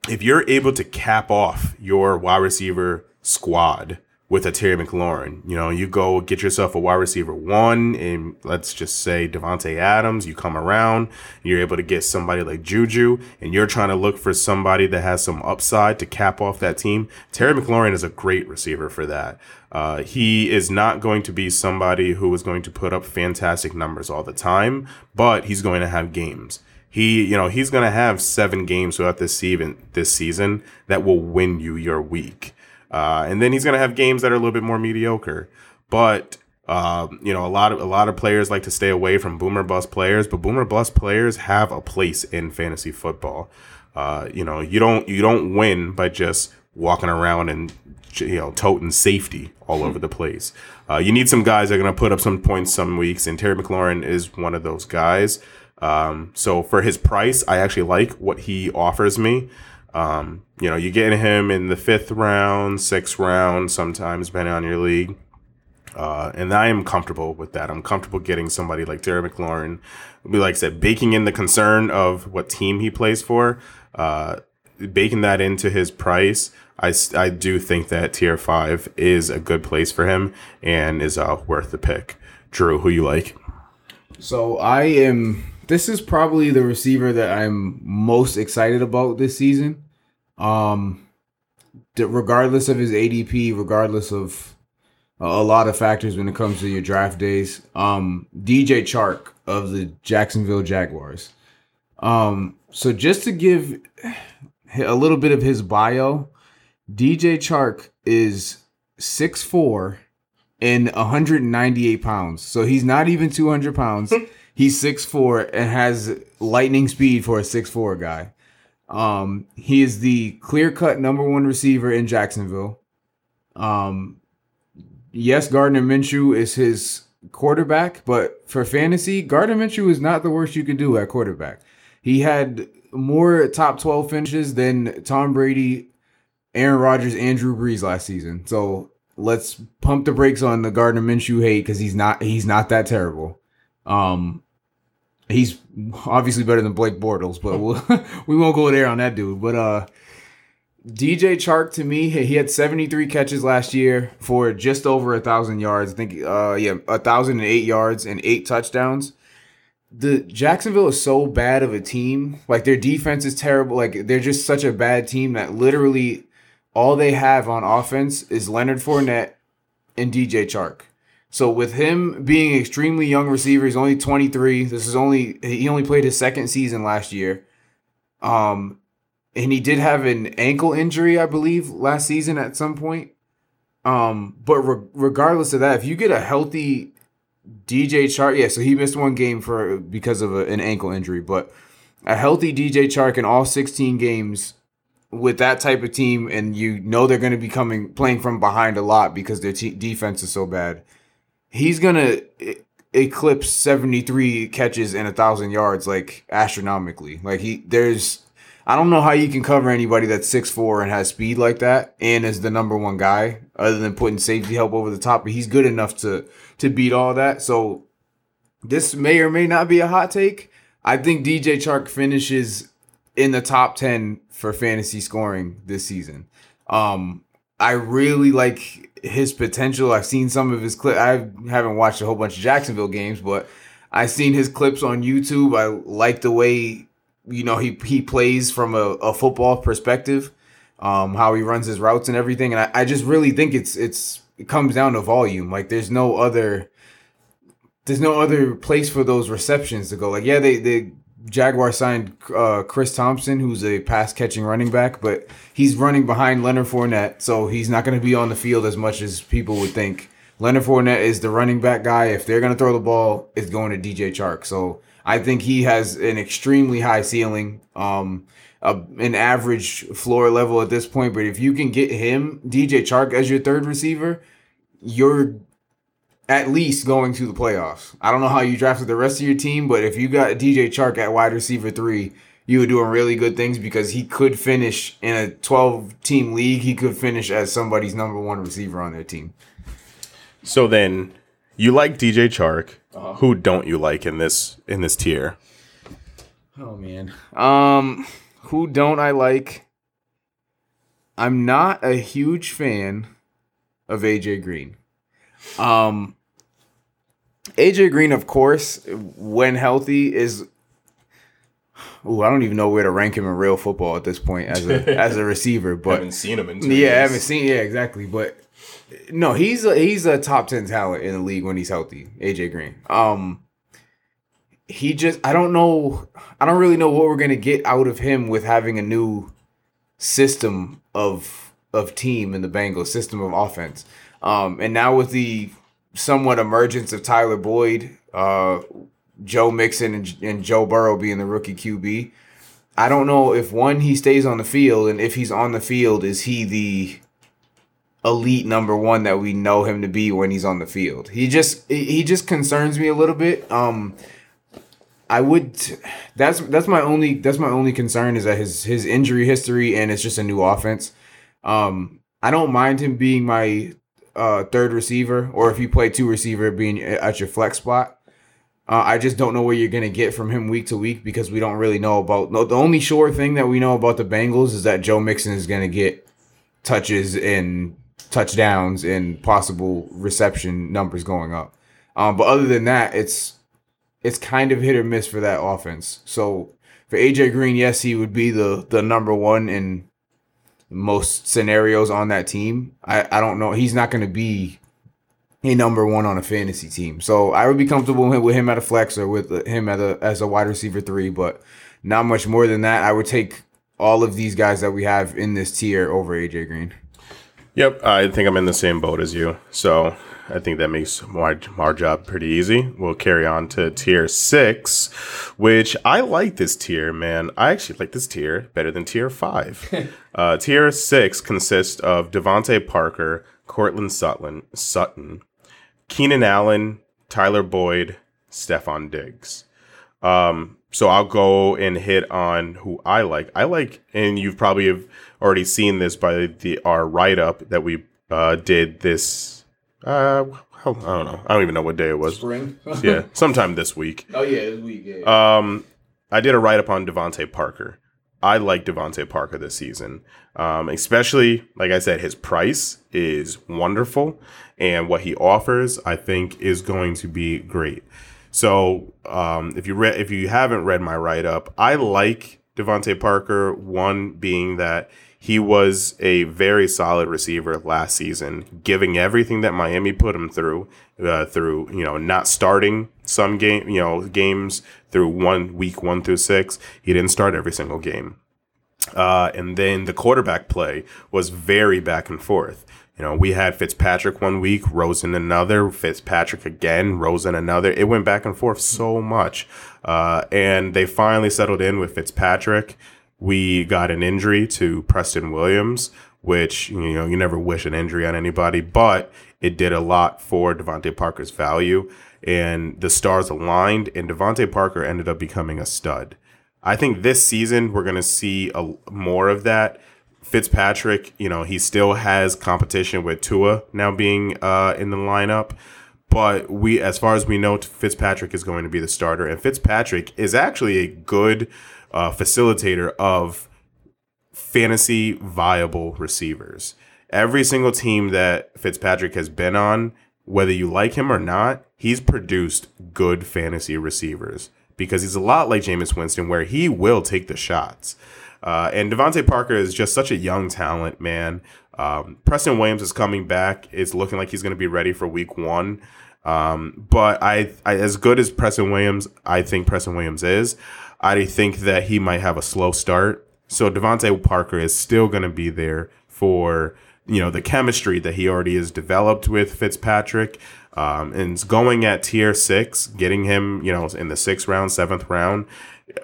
if you're able to cap off your wide receiver squad with a Terry McLaurin, you know, you go get yourself a wide receiver one, and let's just say Davante Adams. You come around, you're able to get somebody like Juju, and you're trying to look for somebody that has some upside to cap off that team. Terry McLaurin is a great receiver for that. Uh, he is not going to be somebody who is going to put up fantastic numbers all the time, but he's going to have games he you know he's going to have seven games throughout this season this season that will win you your week uh, and then he's going to have games that are a little bit more mediocre. But uh, you know a lot of a lot of players like to stay away from boomer bust players but boomer bust players have a place in fantasy football. Uh, you know you don't you don't win by just walking around and you know toting safety all over the place. Uh, you need some guys that are going to put up some points some weeks and terry mclaurin is one of those guys. Um, so for his price, I actually like what he offers me. Um, you know, you get him in the fifth round, sixth round, sometimes depending on your league. Uh, and I am comfortable with that. I'm comfortable getting somebody like Terry McLaurin. Like I said, baking in the concern of what team he plays for, uh, baking that into his price. I, I do think that tier five is a good place for him and is uh, worth the pick. Drew, who you like? So I am this is probably the receiver that I'm most excited about this season. Um, regardless of his ADP, regardless of a lot of factors when it comes to your draft days. Um, DJ Chark of the Jacksonville Jaguars. Um, so just to give a little bit of his bio, DJ Chark is 6'4 and 198 pounds. So he's not even 200 pounds. he's six four and has lightning speed for a six four guy. Um, he is the clear cut number one receiver in Jacksonville. Um, yes, Gardner Minshew is his quarterback, but for fantasy, Gardner Minshew is not the worst you can do at quarterback. He had more top 12 finishes than Tom Brady, Aaron Rodgers, and Drew Brees last season. So let's pump the brakes on the Gardner Minshew hate because he's not he's not that terrible. Um, he's obviously better than Blake Bortles, but we'll, we won't go there on that dude. But uh, DJ Chark to me, he had 73 catches last year for just over a thousand yards. I think, uh, yeah, a thousand and eight yards and eight touchdowns. The Jacksonville is so bad of a team. Like their defense is terrible. Like they're just such a bad team that literally all they have on offense is Leonard Fournette and DJ Chark. So with him being extremely young receiver, he's only 23. This is only he only played his second season last year. Um and he did have an ankle injury, I believe, last season at some point. Um but re- regardless of that, if you get a healthy DJ Chark, yeah, so he missed one game for because of a, an ankle injury, but a healthy DJ Chark in all 16 games with that type of team and you know they're going to be coming playing from behind a lot because their defense is so bad he's gonna eclipse 73 catches and a thousand yards like astronomically. Like he there's i don't know how you can cover anybody that's six four and has speed like that and is the number one guy other than putting safety help over the top but he's good enough to to beat all that. So this may or may not be a hot take. I think dj chark finishes in the top 10 for fantasy scoring this season. Um i really like his potential. I've seen some of his clips. I haven't watched a whole bunch of Jacksonville games, but I've seen his clips on YouTube. I like the way you know he he plays from a, a football perspective, um, how he runs his routes and everything. And I, I just really think it's it's it comes down to volume. Like there's no other there's no other place for those receptions to go. Like yeah, they they Jaguar signed uh, Chris Thompson, who's a pass catching running back, but he's running behind Leonard Fournette, so he's not going to be on the field as much as people would think. Leonard Fournette is the running back guy. If they're going to throw the ball, it's going to DJ Chark. So I think he has an extremely high ceiling, um, a, an average floor level at this point. But if you can get him, DJ Chark, as your third receiver, you're at least going to the playoffs. I don't know how you drafted the rest of your team, but if you got DJ Chark at wide receiver three, you were doing really good things because he could finish in a 12 team league. He could finish as somebody's number one receiver on their team. So then you like DJ Chark. Uh-huh. Who don't you like in this in this tier? Oh man. Um who don't I like? I'm not a huge fan of AJ Green. Um AJ Green, of course, when healthy, is. Ooh, I don't even know where to rank him in real football at this point as a as a receiver. But haven't seen him in yeah, years. I haven't seen yeah exactly. But no, he's a, he's a top ten talent in the league when he's healthy. AJ Green. Um, he just I don't know I don't really know what we're gonna get out of him with having a new system of of team in the Bengals system of offense. Um, and now with the somewhat emergence of Tyler Boyd, uh, Joe Mixon, and, and Joe Burrow being the rookie QB. I don't know if one he stays on the field, and if he's on the field, is he the elite number one that we know him to be when he's on the field? He just he just concerns me a little bit. Um, I would. That's that's my only that's my only concern is that his his injury history and it's just a new offense. Um, I don't mind him being my uh, third receiver, or if you play two receiver, being at your flex spot. Uh, I just don't know where you're gonna get from him week to week because we don't really know about. No, the only sure thing that we know about the Bengals is that Joe Mixon is gonna get touches and touchdowns and possible reception numbers going up. Um, but other than that, it's it's kind of hit or miss for that offense. So for AJ Green, yes, he would be the the number one, and most scenarios on that team, I, I don't know. He's not going to be a number one on a fantasy team. So I would be comfortable with him at a flex or with him at a, as a wide receiver three, but not much more than that. I would take all of these guys that we have in this tier over AJ Green. Yep, I think I'm in the same boat as you. So I think that makes our, our job pretty easy. We'll carry on to tier six, which I like this tier, man. I actually like this tier better than tier five. uh, tier six consists of DeVante Parker, Courtland Sutton, Sutton, Keenan Allen, Tyler Boyd, Stefon Diggs. Um, so I'll go and hit on who I like. I like, and you've probably have already seen this by the our write up that we uh, did this. Uh, well, I don't know. I don't even know what day it was. Spring. yeah, sometime this week. Oh yeah, this week. Yeah. Um, I did a write up on DeVante Parker. I like DeVante Parker this season, um, especially like I said, his price is wonderful, and what he offers, I think, is going to be great. So um, if you read, if you haven't read my write up, I like DeVante Parker. One being that he was a very solid receiver last season, giving everything that Miami put him through, uh, through you know not starting some game, you know games through one week one through six. He didn't start every single game, uh, and then the quarterback play was very back and forth. You know, we had Fitzpatrick one week, Rosen another, Fitzpatrick again, Rosen another. It went back and forth so much. Uh, and they finally settled in with Fitzpatrick. We got an injury to Preston Williams, which, you know, you never wish an injury on anybody, but it did a lot for DeVante Parker's value. And the stars aligned, and DeVante Parker ended up becoming a stud. I think this season we're going to see a, more of that Fitzpatrick, you know, he still has competition with Tua now being uh, in the lineup. But we, as far as we know, Fitzpatrick is going to be the starter, and Fitzpatrick is actually a good uh, facilitator of fantasy viable receivers. Every single team that Fitzpatrick has been on, whether you like him or not, he's produced good fantasy receivers because he's a lot like Jameis Winston, where he will take the shots. Uh, and DeVante Parker is just such a young talent, man. Um, Preston Williams is coming back. It's looking like he's going to be ready for week one. Um, but I, I, as good as Preston Williams, I think Preston Williams is. I think that he might have a slow start. So DeVante Parker is still going to be there for you know the chemistry that he already has developed with Fitzpatrick. Um, and going at tier six, getting him you know in the sixth round, seventh round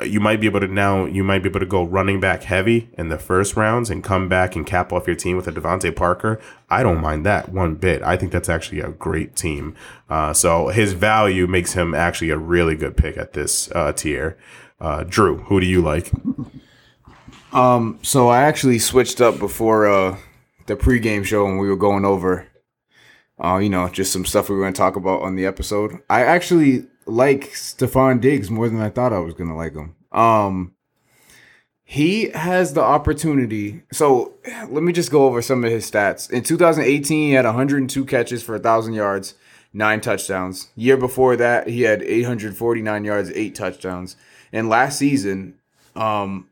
you might be able to now you might be able to go running back heavy in the first rounds and come back and cap off your team with a DeVante Parker. I don't mind that one bit. I think that's actually a great team. Uh, so his value makes him actually a really good pick at this uh, tier. Uh, Drew, who do you like? Um, so I actually switched up before uh, the pregame show when we were going over, uh, you know, just some stuff we were going to talk about on the episode. I actually like Stefon Diggs more than I thought I was gonna like him. Um, he has the opportunity. So let me just go over some of his stats. In 2018, he had 102 catches for 1,000 yards, nine touchdowns. Year before that, he had 849 yards, eight touchdowns. And last season, um,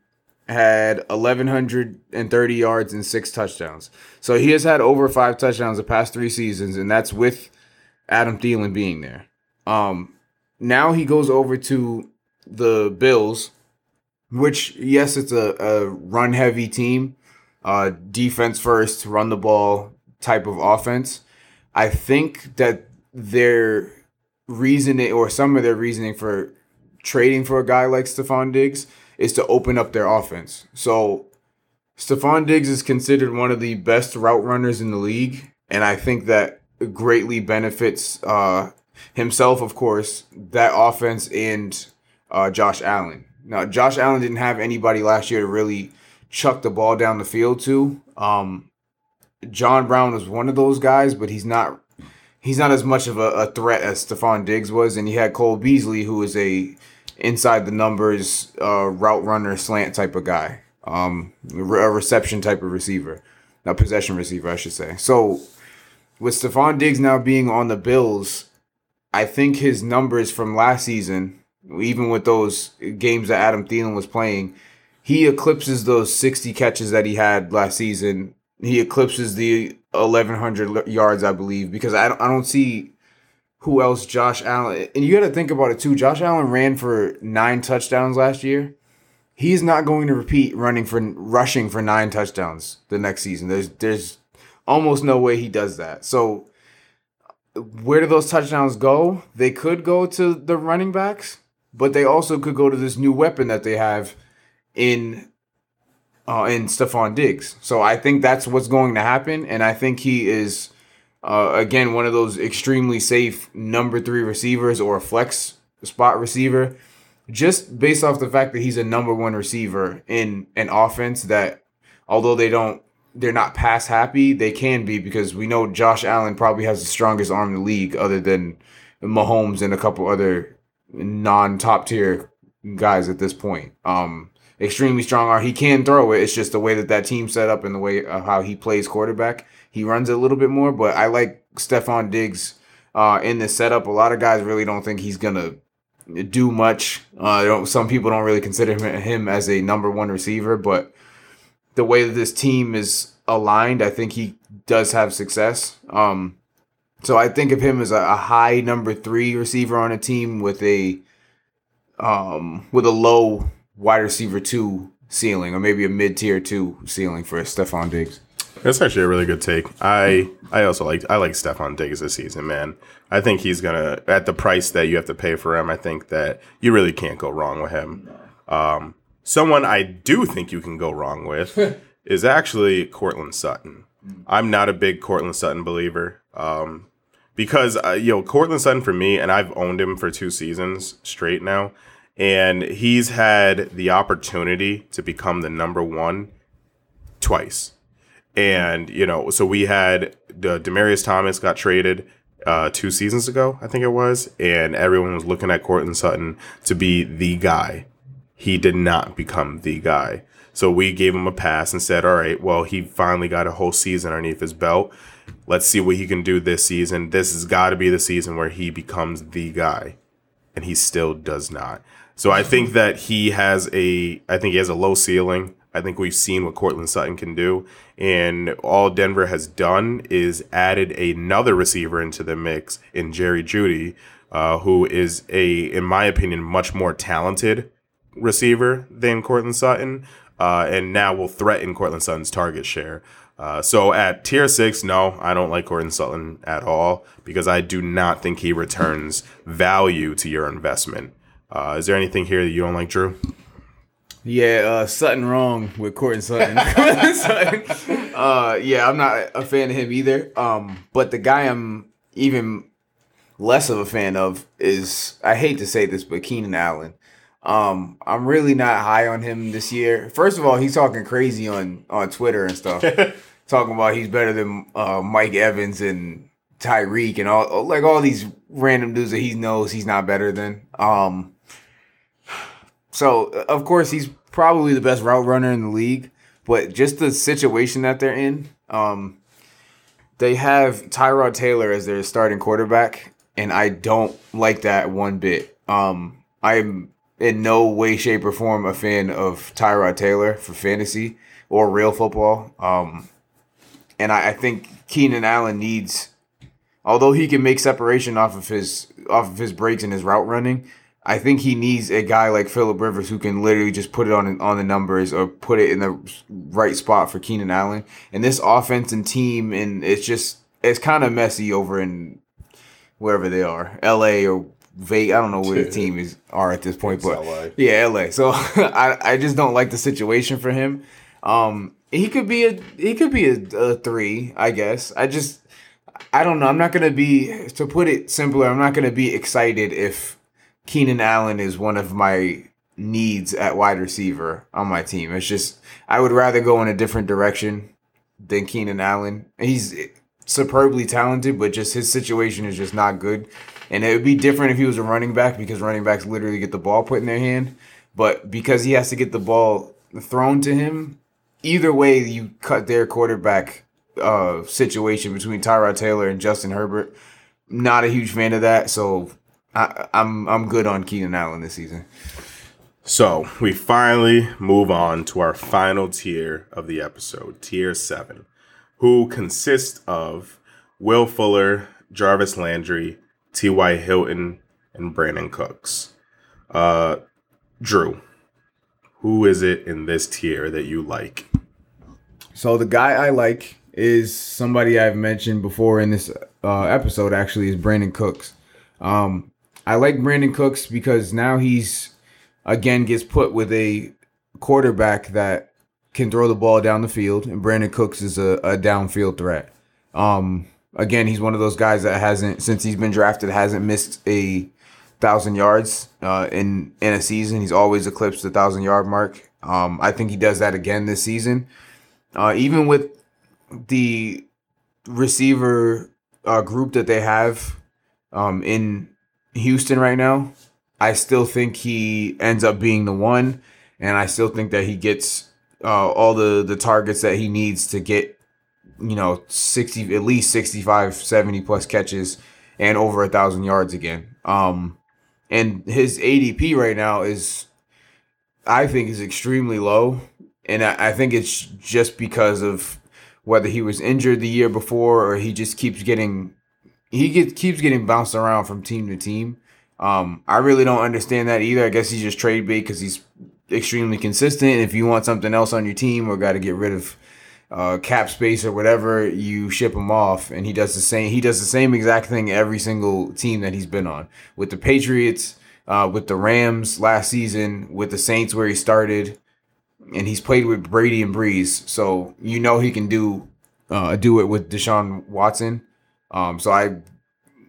had 1,130 yards and six touchdowns. So he has had over five touchdowns the past three seasons, and that's with Adam Thielen being there. Um, now he goes over to the Bills, which yes, it's a, a run heavy team, uh, defense first, run the ball type of offense. I think that their reasoning or some of their reasoning for trading for a guy like Stefon Diggs is to open up their offense. So Stefon Diggs is considered one of the best route runners in the league, and I think that greatly benefits uh, himself, of course, that offense and uh, Josh Allen. Now, Josh Allen didn't have anybody last year to really chuck the ball down the field to. Um, John Brown was one of those guys, but he's not he's not as much of a, a threat as Stefon Diggs was, and he had Cole Beasley, who is a inside the numbers uh, route runner, slant type of guy, um, a reception type of receiver, a possession receiver, I should say. So with Stefon Diggs now being on the Bills, I think his numbers from last season, even with those games that Adam Thielen was playing, he eclipses those 60 catches that he had last season. He eclipses the 1100 yards, I believe, because I don't, I don't see who else Josh Allen. And you got to think about it too. Josh Allen ran for nine touchdowns last year. He's not going to repeat running for rushing for nine touchdowns the next season. There's there's almost no way he does that. So where do those touchdowns go? They could go to the running backs, but they also could go to this new weapon that they have in uh, in Stefon Diggs. So I think that's what's going to happen, and I think he is uh, again one of those extremely safe number three receivers or flex spot receiver, just based off the fact that he's a number one receiver in an offense that, although they don't. They're not pass happy. They can be because we know Josh Allen probably has the strongest arm in the league, other than Mahomes and a couple other non top tier guys at this point. Um, extremely strong arm. He can throw it. It's just the way that that team set up and the way of how he plays quarterback. He runs it a little bit more, but I like Stefon Diggs uh, in this setup. A lot of guys really don't think he's gonna do much. Uh, some people don't really consider him, him as a number one receiver, but the way that this team is aligned, I think he does have success. Um, so I think of him as a, a high number three receiver on a team with a um, with a low wide receiver two ceiling, or maybe a mid tier two ceiling for Stefon Diggs. That's actually a really good take. I I also like I like Stefon Diggs this season, man. I think he's gonna at the price that you have to pay for him. I think that you really can't go wrong with him. Um, someone I do think you can go wrong with is actually Courtland Sutton. I'm not a big Courtland Sutton believer. Um, because uh, you know Courtland Sutton for me, and I've owned him for two seasons straight now, and he's had the opportunity to become the number one twice. And you know, so we had the Demaryius Thomas got traded uh, two seasons ago, I think it was, and everyone was looking at Courtland Sutton to be the guy. He did not become the guy. So we gave him a pass and said, all right, well, he finally got a whole season underneath his belt. Let's see what he can do this season. This has got to be the season where he becomes the guy. And he still does not. So I think that he has a I think he has a low ceiling. I think we've seen what Courtland Sutton can do. And all Denver has done is added another receiver into the mix in Jerry Jeudy, uh, who is a, in my opinion, much more talented receiver than Courtland Sutton. Uh, and now will threaten Courtland Sutton's target share. Uh, so at tier six, no, I don't like Courtland Sutton at all because I do not think he returns value to your investment. Uh, is there anything here that you don't like, Drew? Yeah, uh, Sutton wrong with Courtland Sutton. Sutton. Uh, yeah, I'm not a fan of him either. Um, but the guy I'm even less of a fan of is I hate to say this, but Keenan Allen. Um, I'm really not high on him this year. First of all, he's talking crazy on on Twitter and stuff, talking about he's better than uh, Mike Evans and Tyreek and all like all these random dudes that he knows he's not better than. Um, so of course he's probably the best route runner in the league, but just the situation that they're in, um, they have Tyrod Taylor as their starting quarterback, and I don't like that one bit. Um, I'm in no way, shape, or form a fan of Tyrod Taylor for fantasy or real football. Um, and I, I think Keenan Allen needs, although he can make separation off of his off of his breaks and his route running. I think he needs a guy like Philip Rivers who can literally just put it on on the numbers or put it in the right spot for Keenan Allen. And this offense and team and it's just it's kind of messy over in wherever they are, L.A. or Vegas. I don't know where the team is are at this point, It's but LA. yeah, LA. So I I just don't like the situation for him. Um, he could be a he could be a, a three, I guess. I just I don't know. I'm not gonna be to put it simpler. I'm not gonna be excited if Keenan Allen is one of my needs at wide receiver on my team. It's just I would rather go in a different direction than Keenan Allen. He's superbly talented, but just his situation is just not good. And it would be different if he was a running back because running backs literally get the ball put in their hand. But because he has to get the ball thrown to him, either way you cut their quarterback uh, situation between Tyrod Taylor and Justin Herbert. Not a huge fan of that, so I, I'm I'm good on Keenan Allen this season. So we finally move on to our final tier of the episode, tier seven, who consists of Will Fuller, Jarvis Landry, T.Y. Hilton, and Brandin Cooks. Uh, Drew, who is it in this tier that you like? So the guy I like is somebody I've mentioned before in this uh, episode. Actually, is Brandin Cooks. Um, I like Brandin Cooks because now he's again gets put with a quarterback that can throw the ball down the field, and Brandin Cooks is a, a downfield threat. Um, again, he's one of those guys that hasn't since he's been drafted hasn't missed a thousand yards uh, in in a season. He's always eclipsed the thousand yard mark. Um, I think he does that again this season. Uh, even with the receiver uh, group that they have um, in Houston right now, I still think he ends up being the one, and I still think that he gets uh, all the the targets that he needs to get, you know, sixty at least 65, 70 plus catches and over a thousand yards again. Um, and his ADP right now is, I think, is extremely low, and I, I think it's just because of whether he was injured the year before or he just keeps getting he get, keeps getting bounced around from team to team. Um, I really don't understand that either. I guess he's just trade bait because he's extremely consistent. If you want something else on your team or got to get rid of uh, cap space or whatever, you ship him off, and he does the same. He does the same exact thing every single team that he's been on. With the Patriots, uh, with the Rams last season, with the Saints where he started, and he's played with Brady and Brees, so you know he can do uh, do it with Deshaun Watson. Um, so I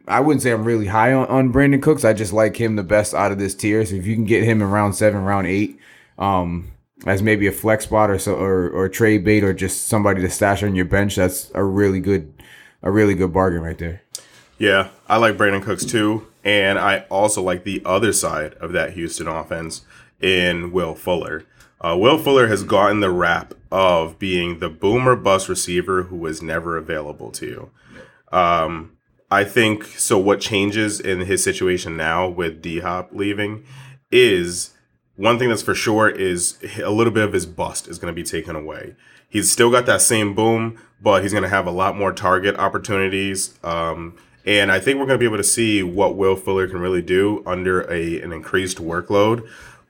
I wouldn't say I'm really high on, on Brandin Cooks. I just like him the best out of this tier. So if you can get him in round seven, round eight, um, as maybe a flex spot or so or, or trade bait or just somebody to stash on your bench, that's a really good a really good bargain right there. Yeah, I like Brandin Cooks too, and I also like the other side of that Houston offense in Will Fuller. Uh, Will Fuller has gotten the rap of being the boomer bust receiver who was never available to you. Um, I think so. What changes in his situation now with D Hop leaving is one thing that's for sure is a little bit of his bust is going to be taken away. He's still got that same boom, but he's going to have a lot more target opportunities. Um, and I think we're going to be able to see what Will Fuller can really do under a an increased workload.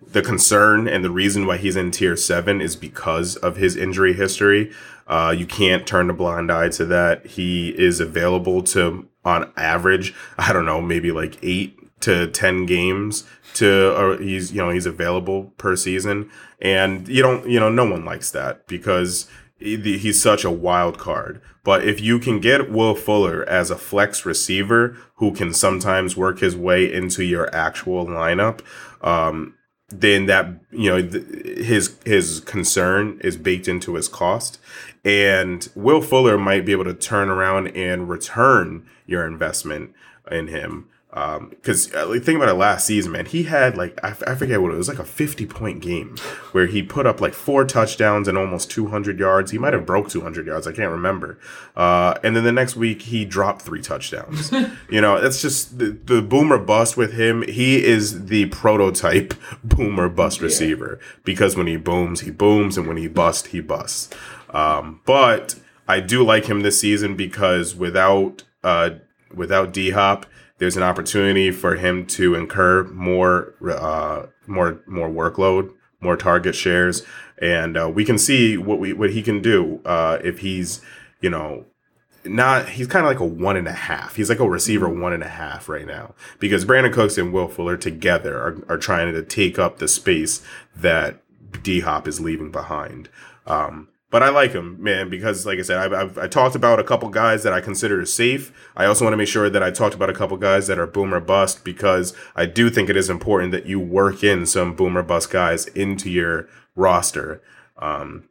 The concern and the reason why he's in tier seven is because of his injury history. Uh, you can't turn a blind eye to that. He is available to, on average, I don't know, maybe like eight to 10 games to or he's you know he's available per season and you don't you know no one likes that because he's such a wild card but if you can get Will Fuller as a flex receiver who can sometimes work his way into your actual lineup um, then that you know his his concern is baked into his cost. And Will Fuller might be able to turn around and return your investment in him because um, uh, like, think about it last season, man, he had like I, f- I forget what it was, like a fifty point game where he put up like four touchdowns and almost two hundred yards. He might have broke two hundred yards, I can't remember. Uh, and then the next week he dropped three touchdowns. you know, that's just the, the boomer bust with him. He is the prototype boomer bust yeah. receiver because when he booms, he booms, and when he busts, he busts. Um, but I do like him this season because without uh, without D Hop there's an opportunity for him to incur more uh, more more workload, more target shares, and uh, we can see what we what he can do uh, if he's you know not he's kind of like a one and a half. He's like a receiver one and a half right now because Brandin Cooks and Will Fuller together are, are trying to take up the space that D Hop is leaving behind. Um, but I like him, man, because like I said, I've, I've, i talked about a couple guys that I consider safe. I also want to make sure that I talked about a couple guys that are boomer bust because I do think it is important that you work in some boomer bust guys into your roster. Um,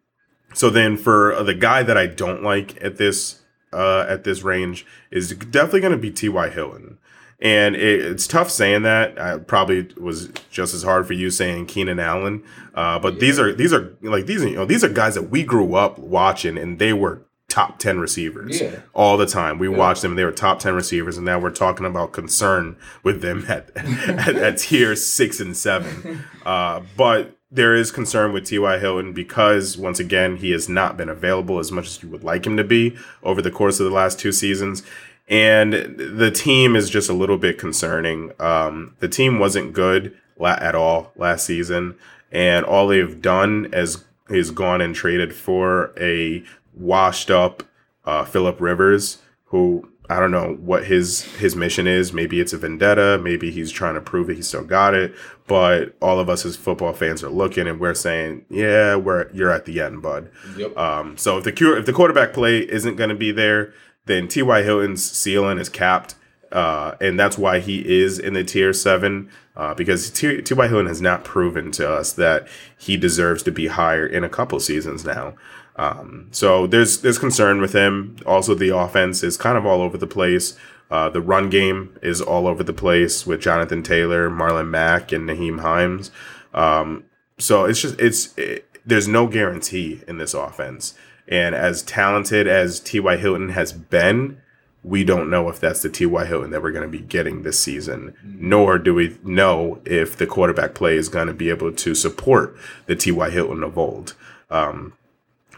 so then for the guy that I don't like at this uh, at this range is definitely going to be T.Y. Hilton. And it, it's tough saying that. I probably was just as hard for you saying Keenan Allen. Uh, but yeah. these are these are like these you know these are guys that we grew up watching, and they were top 10 receivers Yeah. all the time. We watched them, and they were top 10 receivers, and now we're talking about concern with them at, at, at tier six and seven. Uh, but there is concern with T.Y. Hilton because, once again, he has not been available as much as you would like him to be over the course of the last two seasons. And the team is just a little bit concerning. Um, the team wasn't good la- at all last season, and all they've done is is gone and traded for a washed up uh, Philip Rivers, who I don't know what his his mission is. Maybe it's a vendetta. Maybe he's trying to prove that he still got it. But all of us as football fans are looking and we're saying, yeah, we're you're at the end, bud. Yep. Um, so if the cure, if the quarterback play isn't going to be there, then T.Y. Hilton's ceiling is capped, uh, and that's why he is in the tier seven. Uh, because T.Y. Hilton has not proven to us that he deserves to be higher in a couple seasons now. Um, so there's there's concern with him. Also, the offense is kind of all over the place. Uh, the run game is all over the place with Jonathan Taylor, Marlon Mack, and Nyheim Hines. Um, so it's just it's it, there's no guarantee in this offense. And as talented as T.Y. Hilton has been, we don't know if that's the T.Y. Hilton that we're going to be getting this season, nor do we know if the quarterback play is going to be able to support the T.Y. Hilton of old. Um,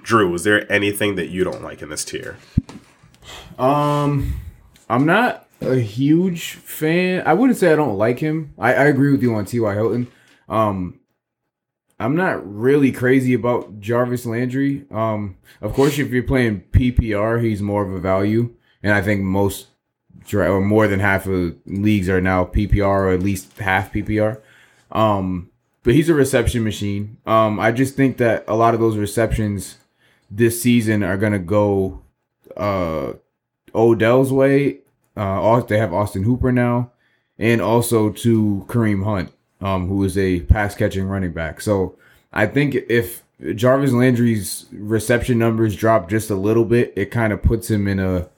Drew, is there anything that you don't like in this tier? Um, I'm not a huge fan. I wouldn't say I don't like him. I, I agree with you on T.Y. Hilton. Um, I'm not really crazy about Jarvis Landry. Um, of course, if you're playing PPR, he's more of a value, and I think most or more than half of leagues are now PPR or at least half PPR. Um, but he's a reception machine. Um, I just think that a lot of those receptions this season are gonna go uh Odell's way. Uh, they have Austin Hooper now, and also to Kareem Hunt, um, who is a pass catching running back. So I think if Jarvis Landry's reception numbers drop just a little bit, it kind of puts him in a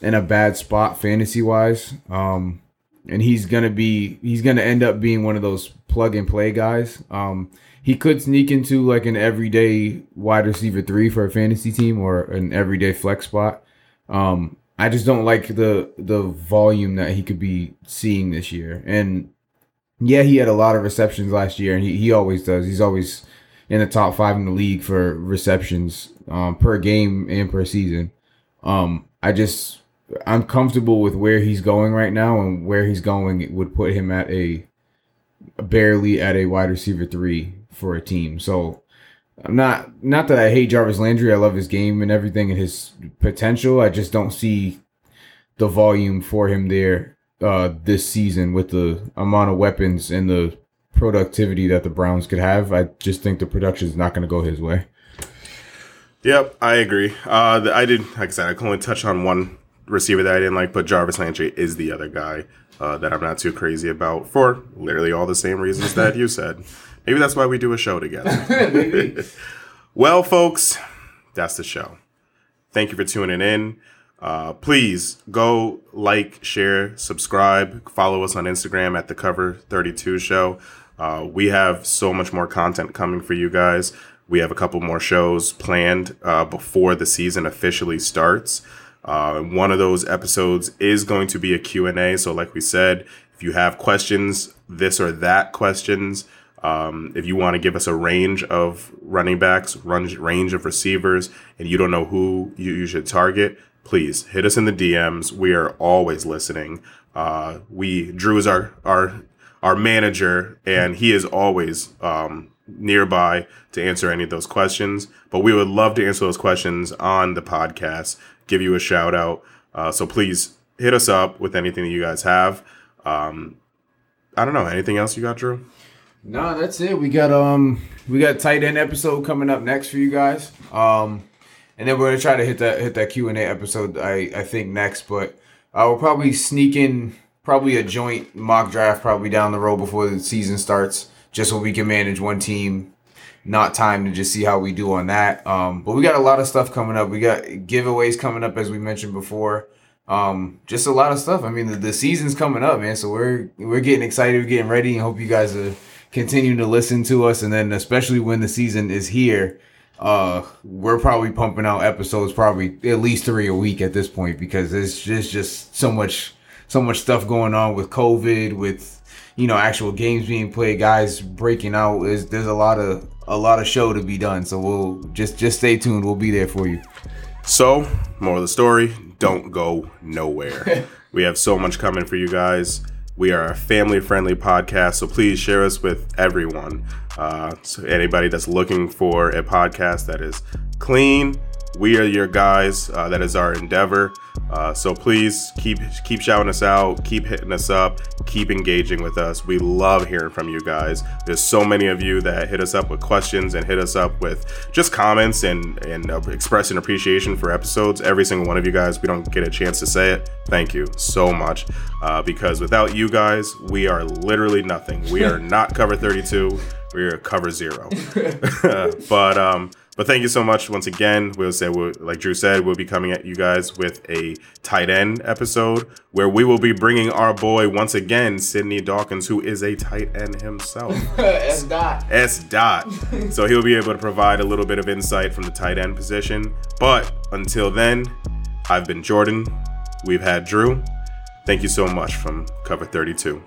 in a bad spot fantasy wise. Um, and he's gonna be he's gonna end up being one of those plug and play guys. Um, he could sneak into like an everyday wide receiver three for a fantasy team or an everyday flex spot. Um, I just don't like the the volume that he could be seeing this year. And yeah, he had a lot of receptions last year, and he, he always does. He's always in the top five in the league for receptions um, per game and per season. Um, I just I'm comfortable with where he's going right now, and where he's going would put him at a barely at a wide receiver three for a team. So I'm not not that I hate Jarvis Landry. I love his game and everything and his potential. I just don't see the volume for him there uh, this season with the amount of weapons and the productivity that the Browns could have. I just think the production is not going to go his way. Yep, I agree. Uh, the, I did, like I said, I can only touch on one receiver that I didn't like, but Jarvis Landry is the other guy uh, that I'm not too crazy about for literally all the same reasons that you said. Maybe that's why we do a show together. well, folks, that's the show. Thank you for tuning in. Uh, please go like, share, subscribe, follow us on Instagram at the Cover 32 Show. Uh, we have so much more content coming for you guys. We have a couple more shows planned uh, before the season officially starts. Uh, one of those episodes is going to be a Q&A. So like we said, if you have questions, this or that questions, um, if you want to give us a range of running backs, run, range of receivers, and you don't know who you, you should target, please hit us in the DMs. We are always listening. Uh, we Drew is our our our manager, and he is always um, nearby to answer any of those questions. But we would love to answer those questions on the podcast, give you a shout out. Uh, so please hit us up with anything that you guys have. Um, I don't know anything else you got, Drew. No, that's it. We got um we got tight end episode coming up next for you guys. Um and then we're gonna try to hit that hit that Q and A episode I I think next, but uh, we'll probably sneak in probably a joint mock draft probably down the road before the season starts, just so we can manage one team. Not time to just see how we do on that. Um, but we got a lot of stuff coming up. We got giveaways coming up as we mentioned before. Um, just a lot of stuff. I mean, the, the season's coming up, man. So we're we're getting excited, we're getting ready, and hope you guys are continuing to listen to us. And then, especially when the season is here, uh, we're probably pumping out episodes probably at least three a week at this point because it's just just so much so much stuff going on with COVID, with you know actual games being played, guys breaking out. Is there's a lot of a lot of show to be done. So we'll just just stay tuned. We'll be there for you. So, more of the story: don't go nowhere. we have so much coming for you guys. We are a family friendly podcast, so please share us with everyone. Uh, so anybody that's looking for a podcast that is clean, we are your guys. Uh, that is our endeavor. Uh, so please keep keep shouting us out, keep hitting us up, keep engaging with us. We love hearing from you guys. There's so many of you that hit us up with questions and hit us up with just comments and and uh, expressing appreciation for episodes. Every single one of you guys, we don't get a chance to say it. Thank you so much, uh, because without you guys, we are literally nothing. We are not cover 32. We are cover zero. but um but thank you so much once again. We'll say, we'll, like Drew said, we'll be coming at you guys with a tight end episode where we will be bringing our boy once again, Sidney Dawkins, who is a tight end himself. S dot. S dot. so he'll be able to provide a little bit of insight from the tight end position. But until then, I've been Jordan. We've had Drew. Thank you so much from Cover 32.